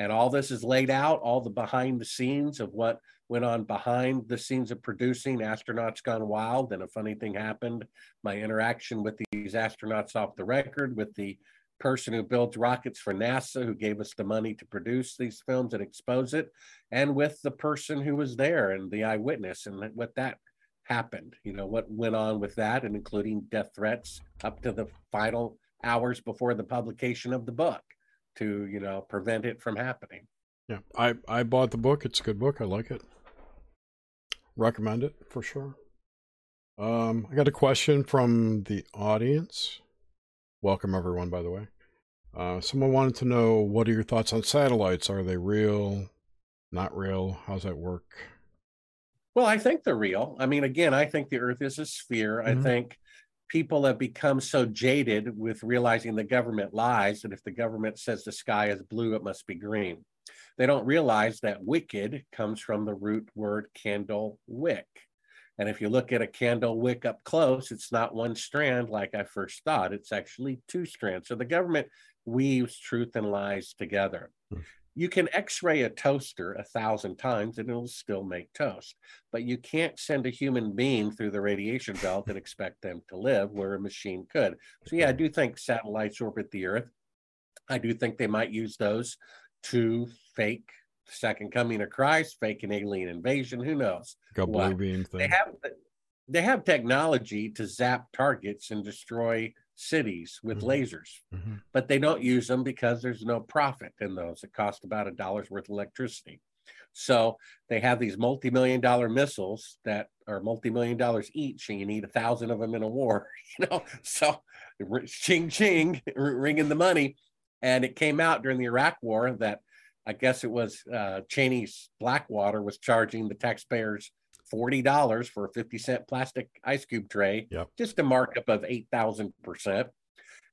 And all this is laid out, all the behind the scenes of what went on behind the scenes of producing Astronauts Gone Wild. And a funny thing happened my interaction with these astronauts off the record, with the person who builds rockets for NASA, who gave us the money to produce these films and expose it, and with the person who was there and the eyewitness and what that happened, you know, what went on with that, and including death threats up to the final hours before the publication of the book to, you know, prevent it from happening. Yeah, I, I bought the book. It's a good book. I like it. Recommend it for sure. Um, I got a question from the audience. Welcome, everyone, by the way. Uh, someone wanted to know what are your thoughts on satellites? Are they real? Not real? How's that work? Well, I think they're real. I mean, again, I think the Earth is a sphere. Mm-hmm. I think people have become so jaded with realizing the government lies that if the government says the sky is blue, it must be green. They don't realize that wicked comes from the root word candle wick. And if you look at a candle wick up close, it's not one strand like I first thought. It's actually two strands. So the government weaves truth and lies together. Hmm. You can x ray a toaster a thousand times and it'll still make toast. But you can't send a human being through the radiation belt and expect them to live where a machine could. So, yeah, I do think satellites orbit the Earth. I do think they might use those to fake second coming of Christ, fake an alien invasion. Who knows? Go blue beam thing. They have they have technology to zap targets and destroy cities with mm-hmm. lasers, mm-hmm. but they don't use them because there's no profit in those. It costs about a dollar's worth of electricity. So they have these multi-million dollar missiles that are multi-million dollars each, and you need a thousand of them in a war. You know, so ching ching, ringing the money. And it came out during the Iraq War that I guess it was uh, Cheney's Blackwater was charging the taxpayers forty dollars for a fifty cent plastic ice cube tray, yep. just a markup of eight thousand percent,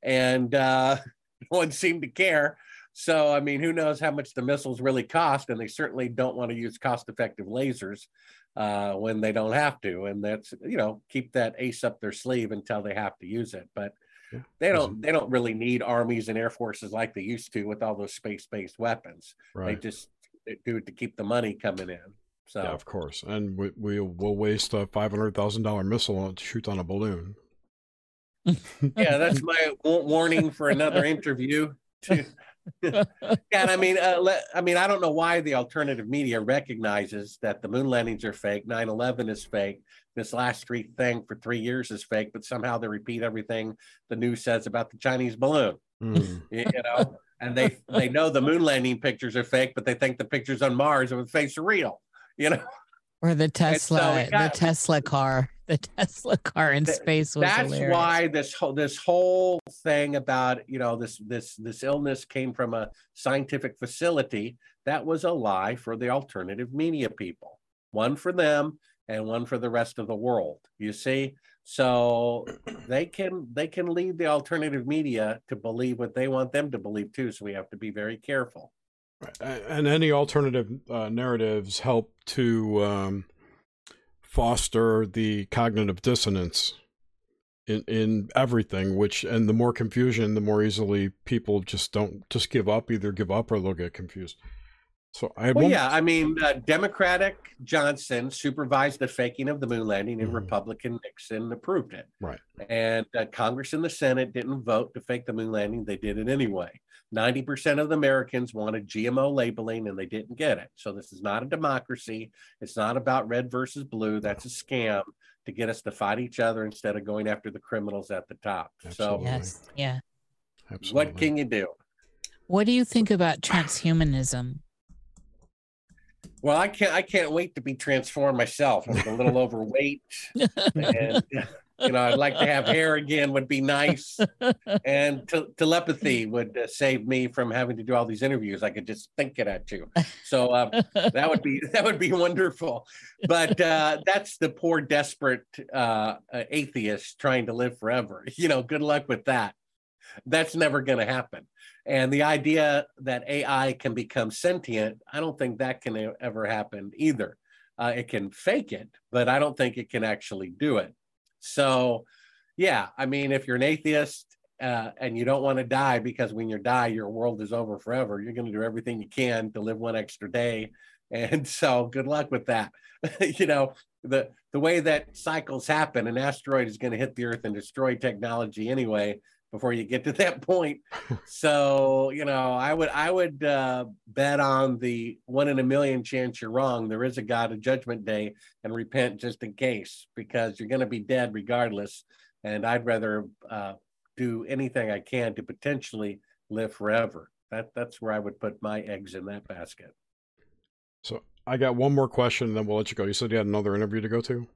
and uh, no one seemed to care. So I mean, who knows how much the missiles really cost? And they certainly don't want to use cost-effective lasers uh, when they don't have to. And that's you know keep that ace up their sleeve until they have to use it. But yeah. They don't they don't really need armies and air forces like they used to with all those space-based weapons. Right. They just do it to keep the money coming in. So yeah, of course, and we we will waste a five hundred thousand dollar missile to shoot on a balloon. yeah, that's my warning for another interview. And I mean, uh, le- I mean, I don't know why the alternative media recognizes that the moon landings are fake, 9/11 is fake, this last street thing for three years is fake, but somehow they repeat everything the news says about the Chinese balloon. Mm. You, you know, and they they know the moon landing pictures are fake, but they think the pictures on Mars of the face are real. You know, or the Tesla, so got, the Tesla car the Tesla car in space was that's hilarious. why this whole this whole thing about you know this this this illness came from a scientific facility that was a lie for the alternative media people one for them and one for the rest of the world you see? So they can they can lead the alternative media to believe what they want them to believe too so we have to be very careful right. and any alternative uh, narratives help to um foster the cognitive dissonance in in everything which and the more confusion the more easily people just don't just give up either give up or they'll get confused so I well, yeah, I mean, uh, Democratic Johnson supervised the faking of the moon landing, and mm-hmm. Republican Nixon approved it. Right. And uh, Congress and the Senate didn't vote to fake the moon landing; they did it anyway. Ninety percent of the Americans wanted GMO labeling, and they didn't get it. So this is not a democracy. It's not about red versus blue. That's a scam to get us to fight each other instead of going after the criminals at the top. Absolutely. So yes, yeah. Absolutely. What can you do? What do you think about transhumanism? Well, I can't. I can't wait to be transformed myself. I'm a little overweight, and you know, I'd like to have hair again. Would be nice, and te- telepathy would uh, save me from having to do all these interviews. I could just think it at you. So uh, that would be that would be wonderful. But uh, that's the poor, desperate uh, atheist trying to live forever. You know, good luck with that. That's never going to happen. And the idea that AI can become sentient, I don't think that can ever happen either. Uh, it can fake it, but I don't think it can actually do it. So, yeah, I mean, if you're an atheist uh, and you don't want to die because when you die, your world is over forever, you're going to do everything you can to live one extra day. And so, good luck with that. you know, the the way that cycles happen, an asteroid is going to hit the Earth and destroy technology anyway before you get to that point. so, you know, I would I would uh, bet on the one in a million chance you're wrong. There is a God of Judgment Day, and repent just in case because you're going to be dead regardless. And I'd rather uh, do anything I can to potentially live forever. That that's where I would put my eggs in that basket. So I got one more question, and then we'll let you go. You said you had another interview to go to.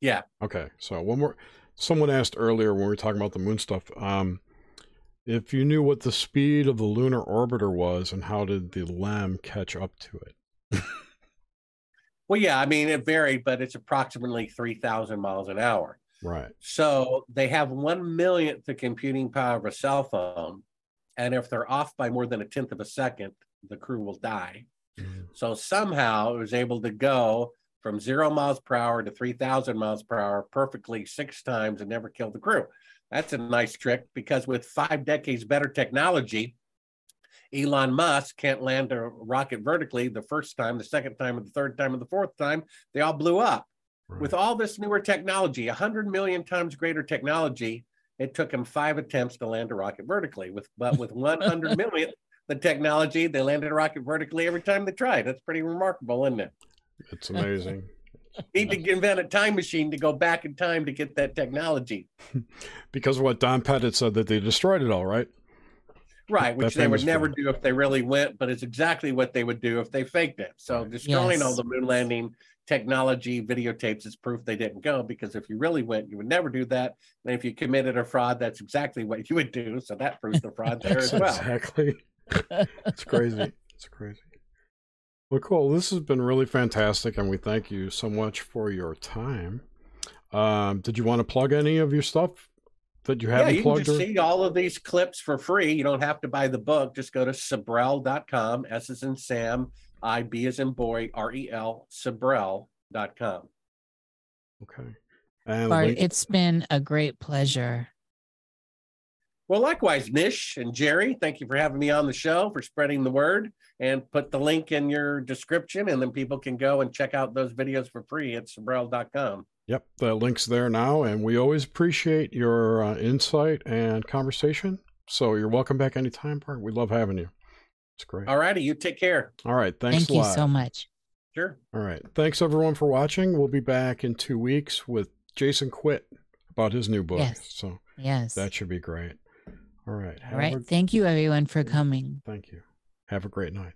Yeah. Okay. So one more someone asked earlier when we were talking about the moon stuff um, if you knew what the speed of the lunar orbiter was and how did the LEM catch up to it? Well yeah i mean it varied but it's approximately 3000 miles an hour. Right. So they have one millionth the computing power of a cell phone and if they're off by more than a tenth of a second the crew will die. Mm-hmm. so somehow it was able to go from zero miles per hour to 3,000 miles per hour perfectly six times and never killed the crew. That's a nice trick because with five decades better technology, Elon Musk can't land a rocket vertically the first time, the second time, and the third time, and the fourth time. They all blew up. Right. With all this newer technology, 100 million times greater technology, it took him five attempts to land a rocket vertically. With But with 100 million, the technology, they landed a rocket vertically every time they tried. That's pretty remarkable, isn't it? It's amazing. Need to invent a time machine to go back in time to get that technology. because what Don Pettit said that they destroyed it all, right? Right, which they would never do if they really went, but it's exactly what they would do if they faked it. So destroying yes. all the moon landing technology videotapes is proof they didn't go because if you really went, you would never do that. And if you committed a fraud, that's exactly what you would do. So that proves the fraud there as well. Exactly. it's crazy. It's crazy. Well, cool. This has been really fantastic, and we thank you so much for your time. Um, did you want to plug any of your stuff that you haven't yeah, you plugged? Can just or... see all of these clips for free. You don't have to buy the book. Just go to Sibrel.com. S is in Sam, I B is in boy, R E L, Sibrel.com. Okay. And Bart, link... it's been a great pleasure. Well, likewise, Nish and Jerry, thank you for having me on the show, for spreading the word and put the link in your description and then people can go and check out those videos for free at Sibrel.com. Yep, the link's there now. And we always appreciate your uh, insight and conversation. So you're welcome back anytime, Bart. We love having you. It's great. All righty. You take care. All right. Thanks Thank you so much. Sure. All right. Thanks, everyone, for watching. We'll be back in two weeks with Jason Quitt about his new book. Yes. So yes, that should be great. All right. All right. A, Thank you, everyone, for coming. Thank you. Have a great night.